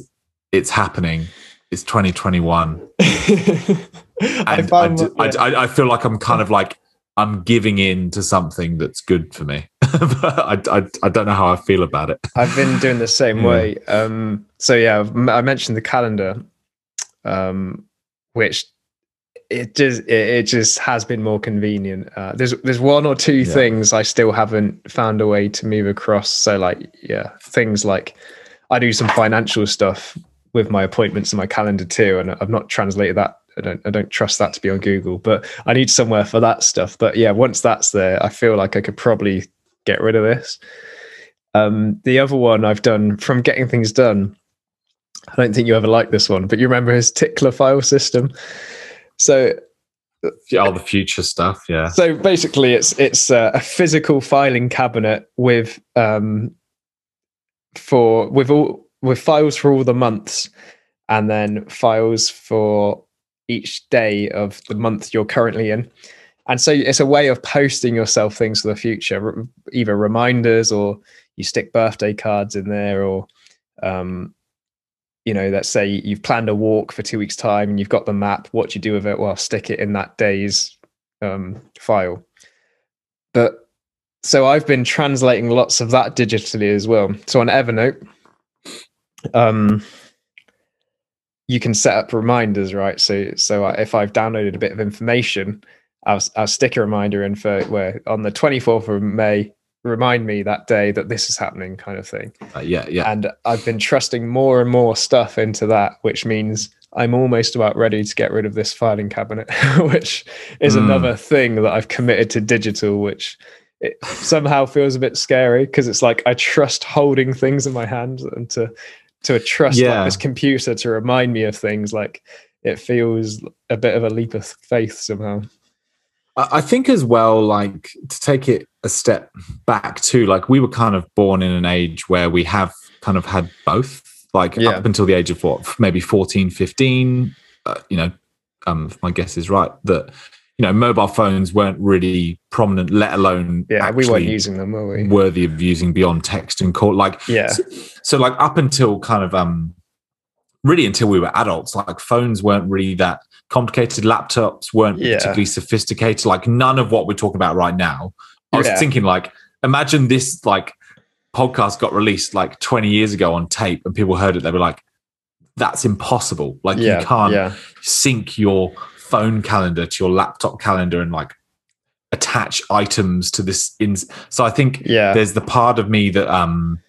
it's happening. It's 2021 (laughs) I and I, I d- I- I feel like I'm kind of like I'm giving in to something that's good for me. (laughs) but I, I, I don't know how I feel about it. I've been doing the same (laughs) Yeah. way. Um, so yeah, I mentioned the calendar, um, which it just it, it just has been more convenient. Uh, there's there's one or two Yeah. things I still haven't found a way to move across. So like yeah, things like I do some financial stuff with my appointments in my calendar too, and I've not translated that. I don't I don't trust that to be on Google, but I need somewhere for that stuff. But yeah, once that's there, I feel like I could probably get rid of this. Um, the other one I've done from getting things done. I don't think you ever liked this one, but you remember his tickler file system. So All the future stuff, yeah. so basically, it's it's uh, a physical filing cabinet with um for with all with files for all the months, and then files for each day of the month you're currently in. And so it's a way of posting yourself things for the future, either reminders or you stick birthday cards in there, or um, you know, let's say you've planned a walk for two weeks' time and you've got the map. What do you do with it? Well, stick it in that day's um, file. But so I've been translating lots of that digitally as well. So on Evernote, um, you can set up reminders, right? So so if I've downloaded a bit of information, I'll I'll stick a reminder in for where on the twenty fourth of May, remind me that day that this is happening, kind of thing Uh, yeah, yeah. and I've been trusting more and more stuff into that, which means I'm almost about ready to get rid of this filing cabinet, (laughs) which is Mm. another thing that I've committed to digital, which it somehow feels a bit scary because it's like I trust holding things in my hand and to to trust Yeah. like this computer to remind me of things like it feels a bit of a leap of faith somehow. I think as well, like to take it a step back too, like we were kind of born in an age where we have kind of had both, like Yeah. up until the age of what, maybe 14, 15, uh, you know, um, if my guess is right, that, you know, mobile phones weren't really prominent, let alone Yeah, we weren't using them, were we? worthy of using beyond text and call. Like, Yeah. so, so like up until kind of um really until we were adults like phones weren't really that complicated laptops weren't Yeah. particularly sophisticated like none of what we're talking about right now i was Yeah. thinking like imagine this like podcast got released like 20 years ago on tape and people heard it they were like that's impossible like yeah, you can't yeah, sync your phone calendar to your laptop calendar and like attach items to this in so i think yeah. there's the part of me that um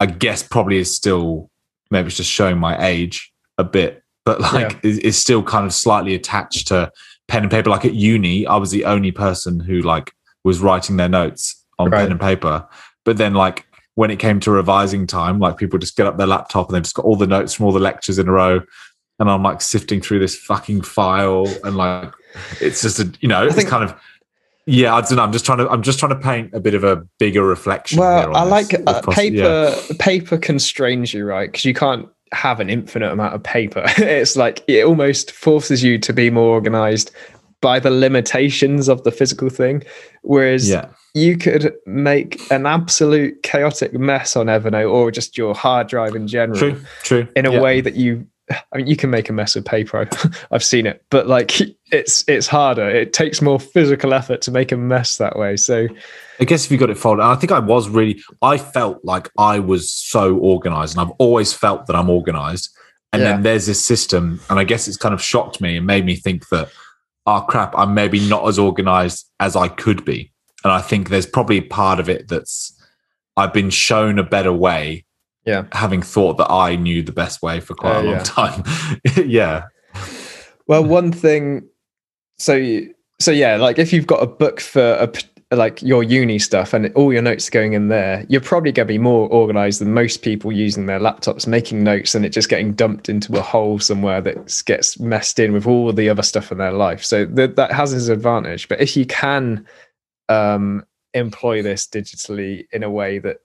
I guess probably is still maybe it's just showing my age a bit, but like is, is still kind of slightly attached to pen and paper. Like at uni, I was the only person who like was writing their notes on Right. pen and paper. But then like when it came to revising time, like people just get up their laptop and they've just got all the notes from all the lectures in a row. And I'm like sifting through this fucking file and like it's just a you know, it's think- kind of yeah, I don't know. I'm just trying to. I'm just trying to paint a bit of a bigger reflection. here Well, I like if uh, paper. yeah. Paper constrains you, right? Because you can't have an infinite amount of paper. (laughs) it's like it almost forces you to be more organized by the limitations of the physical thing. Whereas Yeah, you could make an absolute chaotic mess on Evernote or just your hard drive in general true, true. in a Yeah. way that you I mean you can make a mess with paper I've, (laughs) I've seen it but like it's it's harder it takes more physical effort to make a mess that way so I guess if you got it folded, I think I was really. I felt like I was so organized, and I've always felt that I'm organized. And Yeah. then there's this system, and I guess it's kind of shocked me and made me think that, oh crap, I'm maybe not as organized as I could be. And I think there's probably part of it that's I've been shown a better way, Yeah. having thought that I knew the best way for quite Uh, a long yeah. time. (laughs) yeah. Well, one thing, so you- so yeah, like if you've got a book for a like your uni stuff and all your notes are going in there, you're probably going to be more organized than most people using their laptops, making notes, and it just getting dumped into a hole somewhere that gets messed in with all the other stuff in their life. So th- that has its advantage. But if you can um, employ this digitally in a way that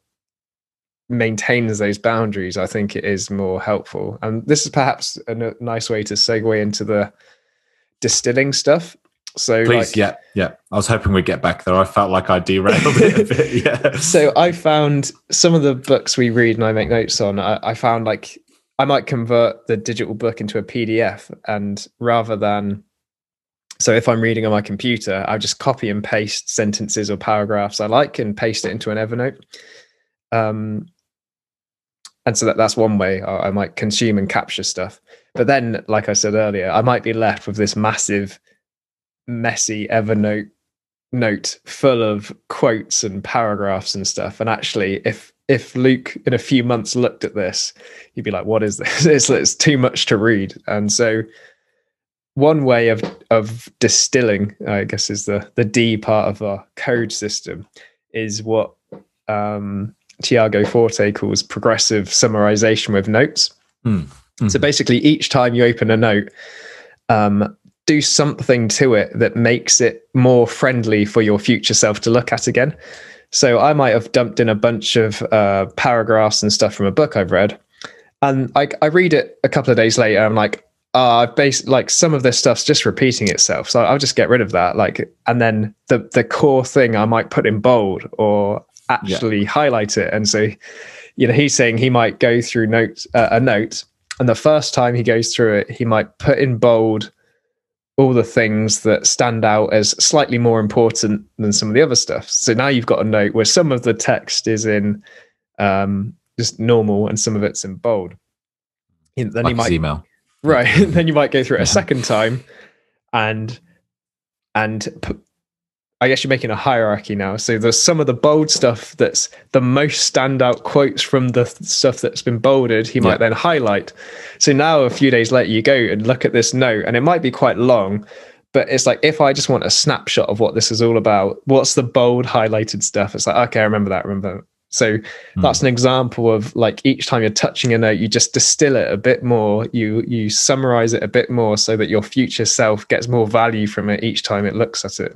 maintains those boundaries, I think it is more helpful. And this is perhaps a n- nice way to segue into the distilling stuff. So, Please, like, yeah, yeah. I was hoping we'd get back there. I felt like I derailed it a bit. (laughs) Yeah. so I found some of the books we read and I make notes on. I, I found like I might convert the digital book into a PDF, and rather than so if I'm reading on my computer, I just copy and paste sentences or paragraphs I like and paste it into an Evernote. Um, and so that, that's one way I, I might consume and capture stuff. But then, like I said earlier, I might be left with this massive, messy Evernote note full of quotes and paragraphs and stuff. And actually, if if Luke in a few months looked at this, he'd be like, "What is this? (laughs) It's, it's too much to read." And so, one way of of distilling, I guess, is the the D part of our code system, is what um, Tiago Forte calls progressive summarization with notes. Hmm. So basically, each time you open a note, um, do something to it that makes it more friendly for your future self to look at again. So I might have dumped in a bunch of uh, paragraphs and stuff from a book I've read, and I, I read it a couple of days later. I'm like, uh, I've based like some of this stuff's just repeating itself, so I'll just get rid of that. Like, and then the the core thing I might put in bold or actually highlight it. And so, you know, he's saying he might go through notes uh, a note, and the first time he goes through it, he might put in bold all the things that stand out as slightly more important than some of the other stuff. So now you've got a note where some of the text is in um, just normal and some of it's in bold. And then like you might email. right (laughs) then you might go through it Yeah. a second time and and p- i guess you're making a hierarchy now so there's some of the bold stuff that's the most standout quotes from the stuff that's been bolded he Yeah. might then highlight so now a few days later you go and look at this note and it might be quite long but it's like if i just want a snapshot of what this is all about what's the bold highlighted stuff it's like okay i remember that I remember that. so Hmm. that's an example of like each time you're touching a note you just distill it a bit more you you summarize it a bit more so that your future self gets more value from it each time it looks at it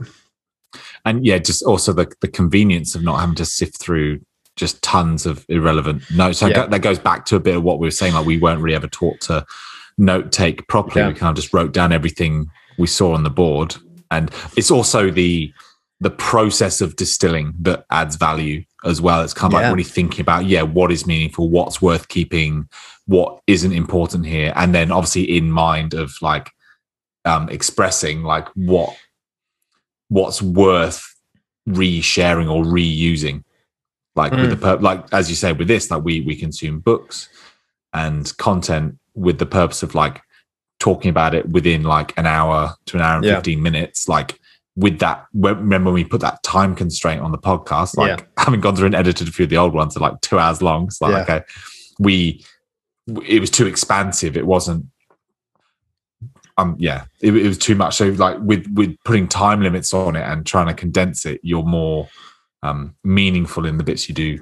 and yeah, just also the the convenience of not having to sift through just tons of irrelevant notes. So Yeah. that goes back to a bit of what we were saying. Like we weren't really ever taught to note take properly. Yeah. We kind of just wrote down everything we saw on the board, and it's also the the process of distilling that adds value as well. It's kind of Yeah. like really thinking about yeah, what is meaningful, what's worth keeping, what isn't important here, and then obviously in mind of like um expressing like what what's worth re-sharing or reusing like with the hmm. pur- like as you say with this like we we consume books and content with the purpose of like talking about it within like an hour to an hour and Yeah. 15 minutes like with that when- remember when we put that time constraint on the podcast like Yeah. (laughs) having gone through and edited a few of the old ones are like two hours long it's like Yeah. okay we it was too expansive it wasn't um yeah it, it was too much so like with with putting time limits on it and trying to condense it you're more um meaningful in the bits you do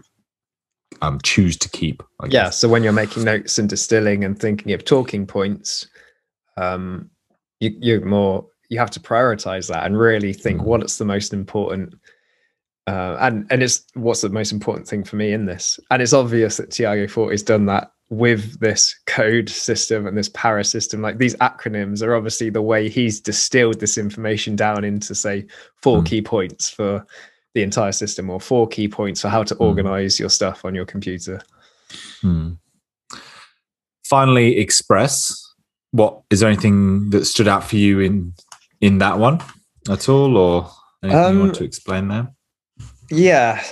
um choose to keep I yeah guess. so when you're making notes and distilling and thinking of talking points um you, you're more you have to prioritize that and really think Mm. what's the most important uh, and and it's what's the most important thing for me in this and it's obvious that tiago Forte has done that with this code system and this para system like these acronyms are obviously the way he's distilled this information down into say four Mm. key points for the entire system or four key points for how to Mm. organize your stuff on your computer Hmm. finally express what is there anything that stood out for you in in that one at all or anything you Um, want to explain there Yeah.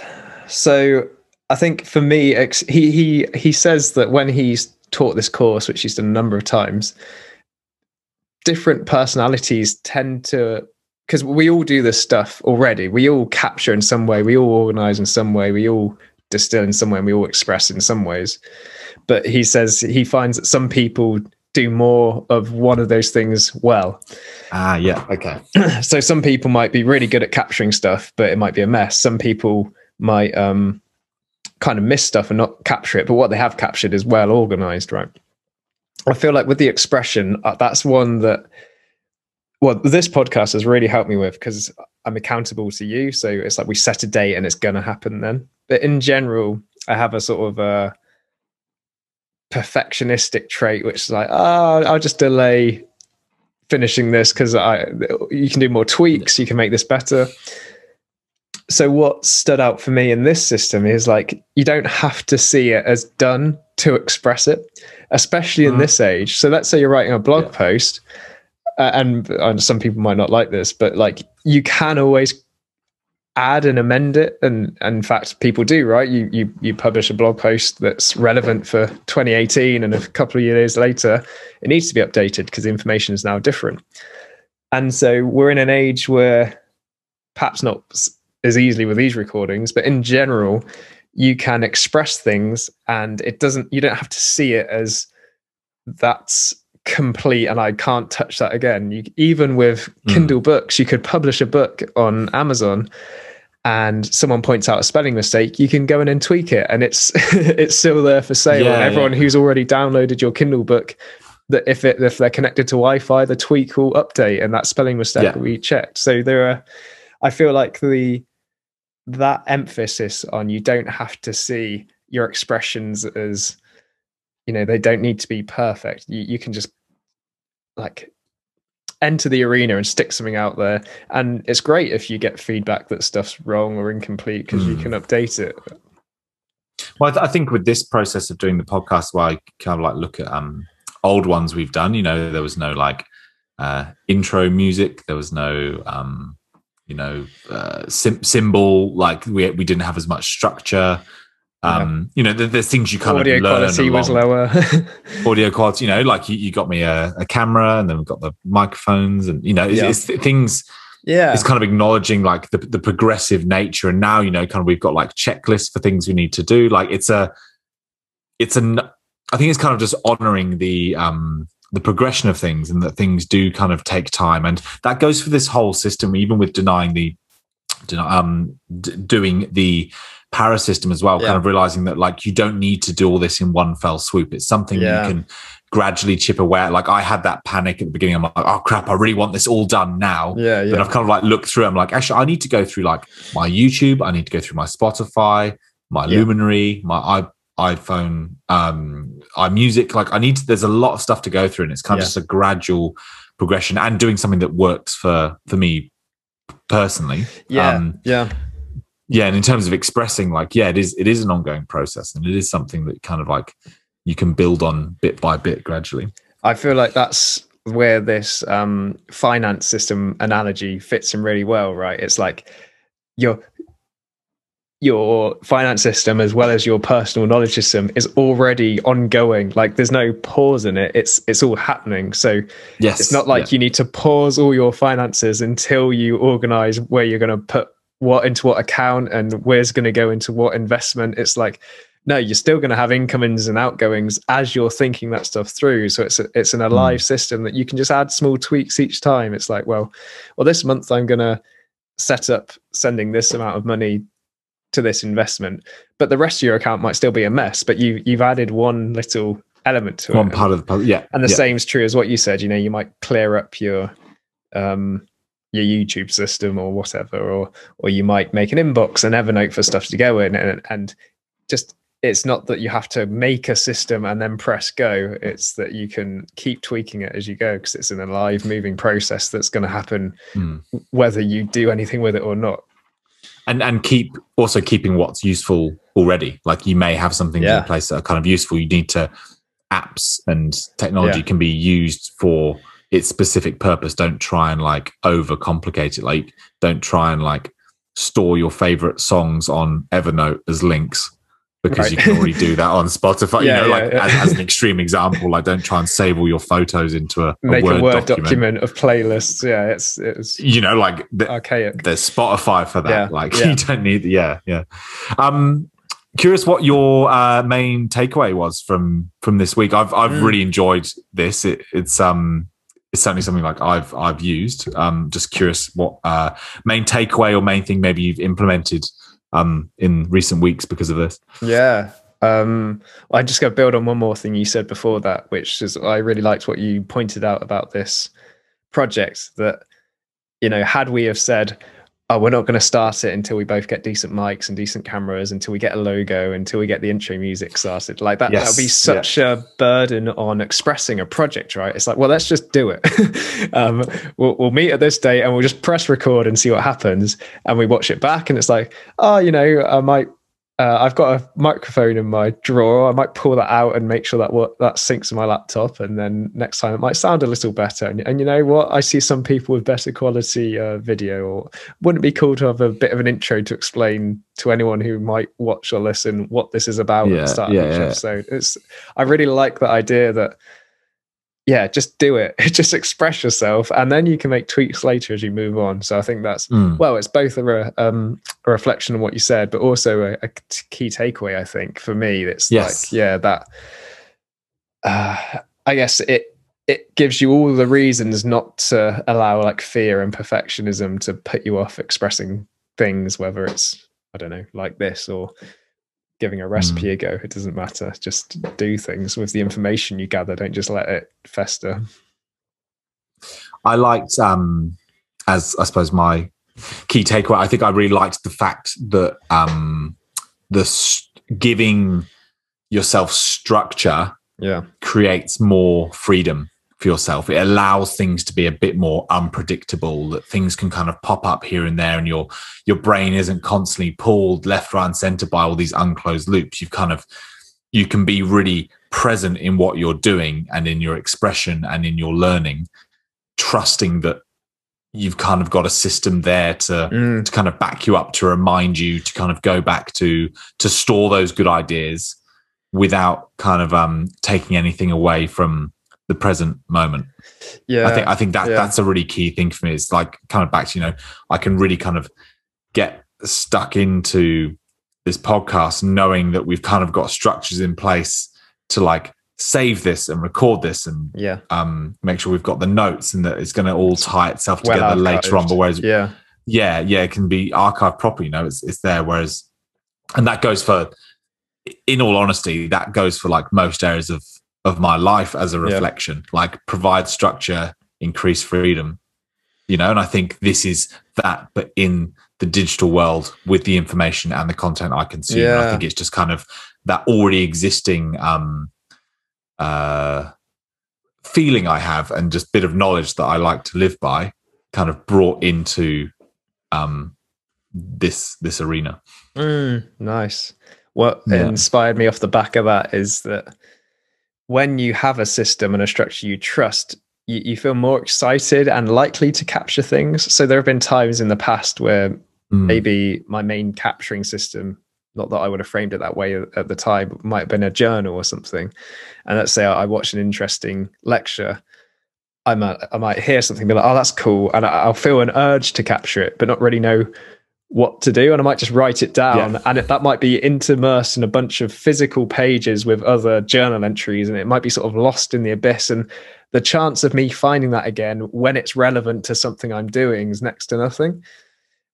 So I think for me, he he he says that when he's taught this course, which he's done a number of times, different personalities tend to because we all do this stuff already. We all capture in some way, we all organize in some way, we all distill in some way, and we all express in some ways. But he says he finds that some people do more of one of those things well. Ah, yeah. Okay. (clears throat) so some people might be really good at capturing stuff, but it might be a mess. Some people might um, kind of miss stuff and not capture it, but what they have captured is well organized, right? I feel like with the expression, uh, that's one that well, this podcast has really helped me with because I'm accountable to you. So it's like we set a date and it's going to happen then. But in general, I have a sort of a perfectionistic trait, which is like, oh, I'll just delay finishing this because I you can do more tweaks, you can make this better. So what stood out for me in this system is like you don't have to see it as done to express it, especially in mm. this age. So let's say you're writing a blog yeah. post uh, and, and some people might not like this, but like you can always add and amend it and, and in fact people do right you, you you publish a blog post that's relevant for 2018 and a couple of years later it needs to be updated because the information is now different and so we're in an age where perhaps not as easily with these recordings but in general you can express things and it doesn't you don't have to see it as that's complete and I can't touch that again. You, even with mm. Kindle books, you could publish a book on Amazon and someone points out a spelling mistake, you can go in and tweak it and it's (laughs) it's still there for sale. Yeah, and everyone yeah. who's already downloaded your Kindle book, that if it if they're connected to Wi-Fi, the tweak will update and that spelling mistake yeah. will be checked. So there are I feel like the that emphasis on you don't have to see your expressions as you know they don't need to be perfect. You, you can just like enter the arena and stick something out there. And it's great if you get feedback that stuff's wrong or incomplete because mm. you can update it. Well I, th- I, think with this process of doing the podcast where i kind of like look at um old ones we've done you know there was no like uh intro music. There was no um you know uh sim- symbol like we we didn't have as much structure um, yeah. you know, there's things you kind audio of learn. quality was lower. (laughs) audio quality, you know, like you, you got me a, a, camera, and then we've got the microphones, and you know, it's, yeah. it's things. Yeah, it's kind of acknowledging like the, the progressive nature, and now you know, kind of we've got like checklists for things we need to do. Like it's a, it's an. I think it's kind of just honoring the um the progression of things, and that things do kind of take time, and that goes for this whole system, even with denying the, um, d- doing the para system as well, yeah. kind of realizing that like you don't need to do all this in one fell swoop. It's something yeah. you can gradually chip away. Like I had that panic at the beginning. I'm like, oh crap, I really want this all done now. Yeah, yeah. But I've kind of like looked through. I'm like, actually, I need to go through like my YouTube. I need to go through my Spotify, my yeah. Luminary, my i iPhone, um, iMusic. Like I need to. There's a lot of stuff to go through, and it's kind of just a gradual progression and doing something that works for for me personally. Yeah, um, yeah yeah and in terms of expressing like yeah it is it is an ongoing process and it is something that kind of like you can build on bit by bit gradually i feel like that's where this um, finance system analogy fits in really well right it's like your your finance system as well as your personal knowledge system is already ongoing. Like there's no pause in it. It's it's all happening. So yes. it's not like yeah. you need to pause all your finances until you organize where you're going to put what into what account and where's going to go into what investment. It's like no you're still going to have incomings and outgoings as you're thinking that stuff through. So it's a, it's an alive mm. system that you can just add small tweaks each time. It's like well well this month i'm going to set up sending this amount of money to this investment but the rest of your account might still be a mess but you you've added one little element to one it one part of the puzzle yeah and the yeah. same is true as what you said you know you might clear up your um your YouTube system or whatever, or or you might make an inbox and Evernote for stuff to go in, and and just it's not that you have to make a system and then press go. It's that you can keep tweaking it as you go because it's an alive, moving process that's going to happen mm. whether you do anything with it or not. And and keep also keeping what's useful already. Like you may have something yeah. in place that are kind of useful. You need to apps and technology yeah. can be used for its specific purpose. Don't try and like overcomplicate it. Like, don't try and like store your favorite songs on Evernote as links because Right. you can already do that on Spotify. Yeah, you know, yeah, like yeah. As, as an extreme example, like don't try and save all your photos into a, a Word, a Word document. document. of playlists. Yeah, it's it's You know, like the, archaic. there's Spotify for that. Like (laughs) you don't need, yeah, yeah. Um, curious what your uh, main takeaway was from from this week. I've I've Mm. really enjoyed this. It, it's um it's certainly something like I've I've used. Um, just curious what uh main takeaway or main thing maybe you've implemented um in recent weeks because of this. Yeah. Um, I just got to build on one more thing you said before that, which is I really liked what you pointed out about this project. That you know, had we have said, "Oh, we're not going to start it until we both get decent mics and decent cameras, until we get a logo, until we get the intro music started," like that, that would be Yes, such a burden on expressing a project, right? It's like, well, let's just do it. (laughs) um, we'll, we'll meet at this date and we'll just press record and see what happens. And we watch it back, and it's like, oh, you know, I might uh, I've got a microphone in my drawer. I might pull that out and make sure that what that syncs to my laptop, and then next time it might sound a little better. And, and you know what? I see some people with better quality uh, video. Or wouldn't it be cool to have a bit of an intro to explain to anyone who might watch or listen what this is about at Yeah, the start yeah, of each yeah. episode? It's I really like that idea that yeah, just do it. (laughs) Just express yourself, and then you can make tweaks later as you move on. So I think that's Mm. well, it's both a, re- um, a reflection on what you said, but also a key takeaway. I think for me, it's Yes. like, yeah, that. Uh, I guess it it gives you all the reasons not to allow like fear and perfectionism to put you off expressing things, whether it's I don't know like this or giving a recipe a go. It doesn't matter. Just do things with the information you gather. Don't just let it fester. I liked um as I suppose my key takeaway. I think I really liked the fact that um the s- giving yourself structure Yeah. creates more freedom for yourself. It allows things to be a bit more unpredictable. That things can kind of pop up here and there, and your your brain isn't constantly pulled left, right, and center by all these unclosed loops. You've kind of you can be really present in what you're doing and in your expression and in your learning, trusting that you've kind of got a system there to Mm, to kind of back you up to remind you to kind of go back to to store those good ideas without kind of um taking anything away from the present moment yeah. i think i think that yeah. that's a really key thing for me it's like kind of back to you know i can really kind of get stuck into this podcast knowing that we've kind of got structures in place to like save this and record this and yeah. um make sure we've got the notes and that it's going to all tie itself Well together later on but whereas Yeah. yeah, yeah, it can be archived properly. You know, it's it's there. Whereas, and that goes for, in all honesty, that goes for like most areas of of my life as a Yeah. reflection. Like provide structure, increase freedom. You know, and I think this is that, but in the digital world with the information and the content I consume. And I think it's just kind of that already existing um uh feeling I have and just bit of knowledge that I like to live by kind of brought into um this this arena. Mm, nice. What Yeah. inspired me off the back of that is that when you have a system and a structure you trust, you, you feel more excited and likely to capture things. So there have been times in the past where Mm. maybe my main capturing system, not that I would have framed it that way at the time, might have been a journal or something. And let's say I watch an interesting lecture. I might, I might hear something and be like, oh, that's cool. And I- I'll feel an urge to capture it, but not really know what to do. And I might just write it down. Yeah. And it, that might be intermersed in a bunch of physical pages with other journal entries. And it might be sort of lost in the abyss. And the chance of me finding that again when it's relevant to something I'm doing is next to nothing.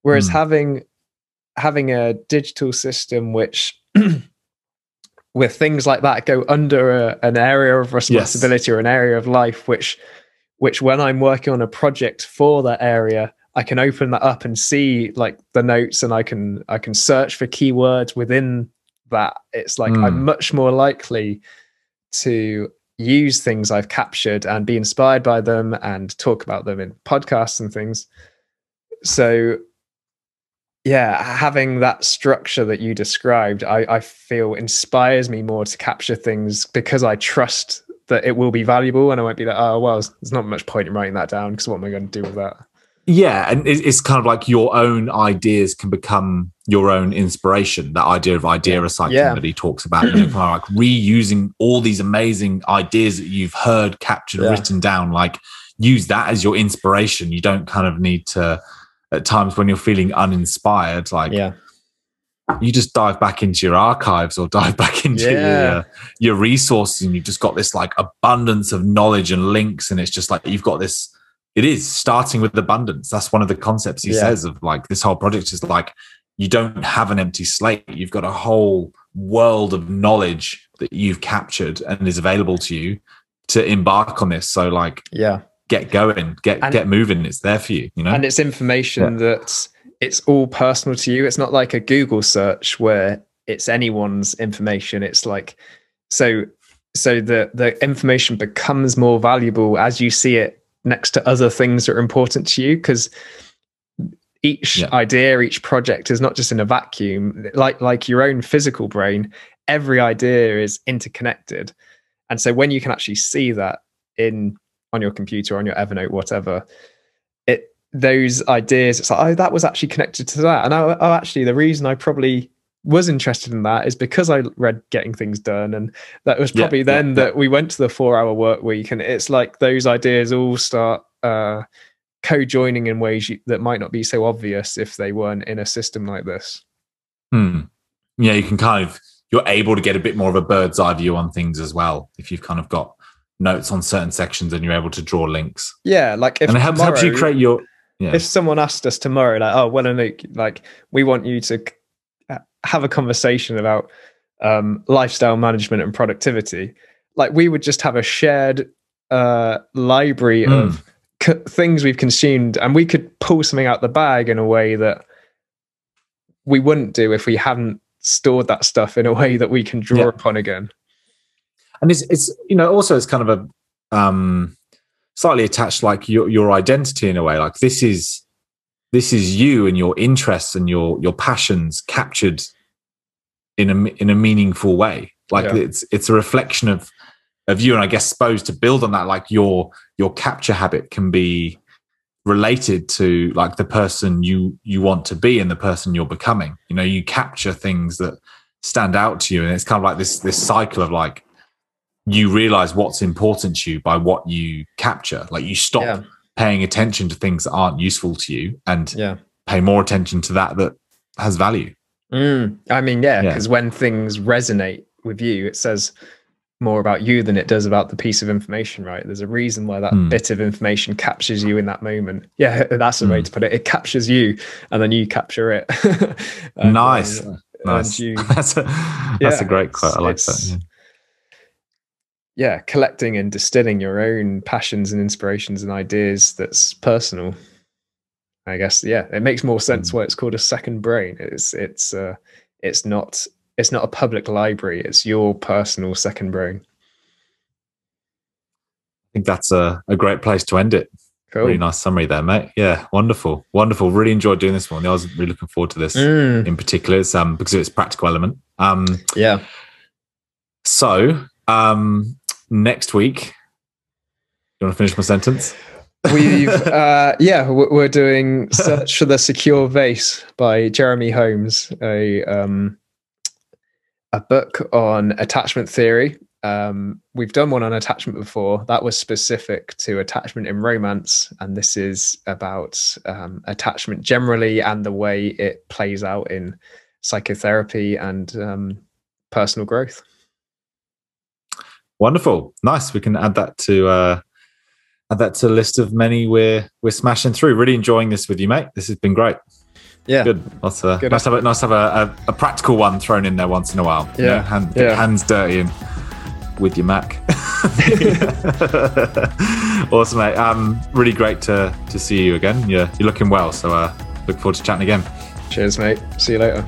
Whereas Hmm. having having a digital system which (clears throat) with things like that go under a, an area of responsibility or an area of life which which when i'm working on a project for that area i can open that up and see like the notes and i can i can search for keywords within that. It's like Mm. i'm much more likely to use things i've captured and be inspired by them and talk about them in podcasts and things. So yeah having that structure that you described I, I feel inspires me more to capture things because i trust that it will be valuable and i won't be like oh well there's not much point in writing that down because what am i going to do with that yeah and it's kind of like your own ideas can become your own inspiration that idea of idea recycling Yeah. that he talks about you know, kind of like reusing all these amazing ideas that you've heard captured Yeah. written down like use that as your inspiration you don't kind of need to at times when you're feeling uninspired like yeah you just dive back into your archives or (laughs) dive back into Yeah. your, your resources and you've just got this like abundance of knowledge and links and it's just like you've got this it is starting with abundance. That's one of the concepts he Yeah. says of like this whole project is like you don't have an empty slate. You've got a whole world of knowledge that you've captured and is available to you to embark on this. So like yeah. get going get And- get moving. It's there for you you know? And it's information that it's all personal to you. It's not like a google search where it's anyone's information. It's like so so the the information becomes more valuable as you see it next to other things that are important to you because each Yeah. idea each project is not just in a vacuum. Like like your own physical brain every idea is interconnected. And so when you can actually see that in on your computer on your evernote whatever it those ideas it's like oh that was actually connected to that. And oh, oh actually the reason i probably was interested in that is because i read getting things done and that was probably yeah, then yeah. that we went to the four hour work week and it's like those ideas all start uh co-joining in ways you, that might not be so obvious if they weren't in a system like this Hmm. Yeah, you can kind of you're able to get a bit more of a bird's eye view on things as well if you've kind of got notes on certain sections and you're able to draw links. yeah like if and it helps, helps you create your yeah. if someone asked us tomorrow like oh Will and Luke, like we want you to have a conversation about um lifestyle management and productivity like we would just have a shared uh library Mm. of c- things we've consumed and we could pull something out the bag in a way that we wouldn't do if we hadn't stored that stuff in a way that we can draw Yeah. upon again and it's it's you know also it's kind of a um slightly attached like your your identity in a way like this is this is you and your interests and your your passions captured in a in a meaningful way. Like Yeah. it's it's a reflection of of you. And i guess suppose to build on that like your your capture habit can be related to like the person you you want to be and the person you're becoming. You know you capture things that stand out to you. And it's kind of like this this cycle of like you realize what's important to you by what you capture. Like you stop yeah. paying attention to things that aren't useful to you and yeah. pay more attention to that that has value Mm, I mean, yeah, Yeah. because when things resonate with you, it says more about you than it does about the piece of information, right? There's a reason why that Hmm. bit of information captures you in that moment. Yeah, (laughs) that's a way Hmm. to put it. It captures you, and then you capture it. (laughs) And, nice nice you- (laughs) that's a that's Yeah, a great quote i like that yeah. yeah, collecting and distilling your own passions and inspirations and ideas that's personal. I guess yeah, it makes more sense Hmm. why it's called a second brain. It's it's uh it's not it's not a public library, it's your personal second brain. i think that's a, a great place to end it Cool. really nice summary there mate yeah wonderful wonderful really enjoyed doing this one i was really looking forward to this Mm, in particular it's, um because of its practical element um yeah. so um next week you want to finish my sentence We've (laughs) uh yeah, we- we're doing Search for the Secure Base by Jeremy Holmes, a um a book on attachment theory. Um we've done one on attachment before. That was specific to attachment in romance and this is about um attachment generally and the way it plays out in psychotherapy and um personal growth. Wonderful, nice. We can add that to uh, add that to a list of many we're we're smashing through. Really enjoying this with you, mate. This has been great. Yeah. Good. Nice, uh, Good. nice to have a, nice to have a, a, a practical one thrown in there once in a while. You Yeah. know, hand, Yeah. hands dirty and with your Mac. (laughs) awesome, mate. Um, really great to to see you again. You're you're looking well. So uh, look forward to chatting again. Cheers, mate. See you later.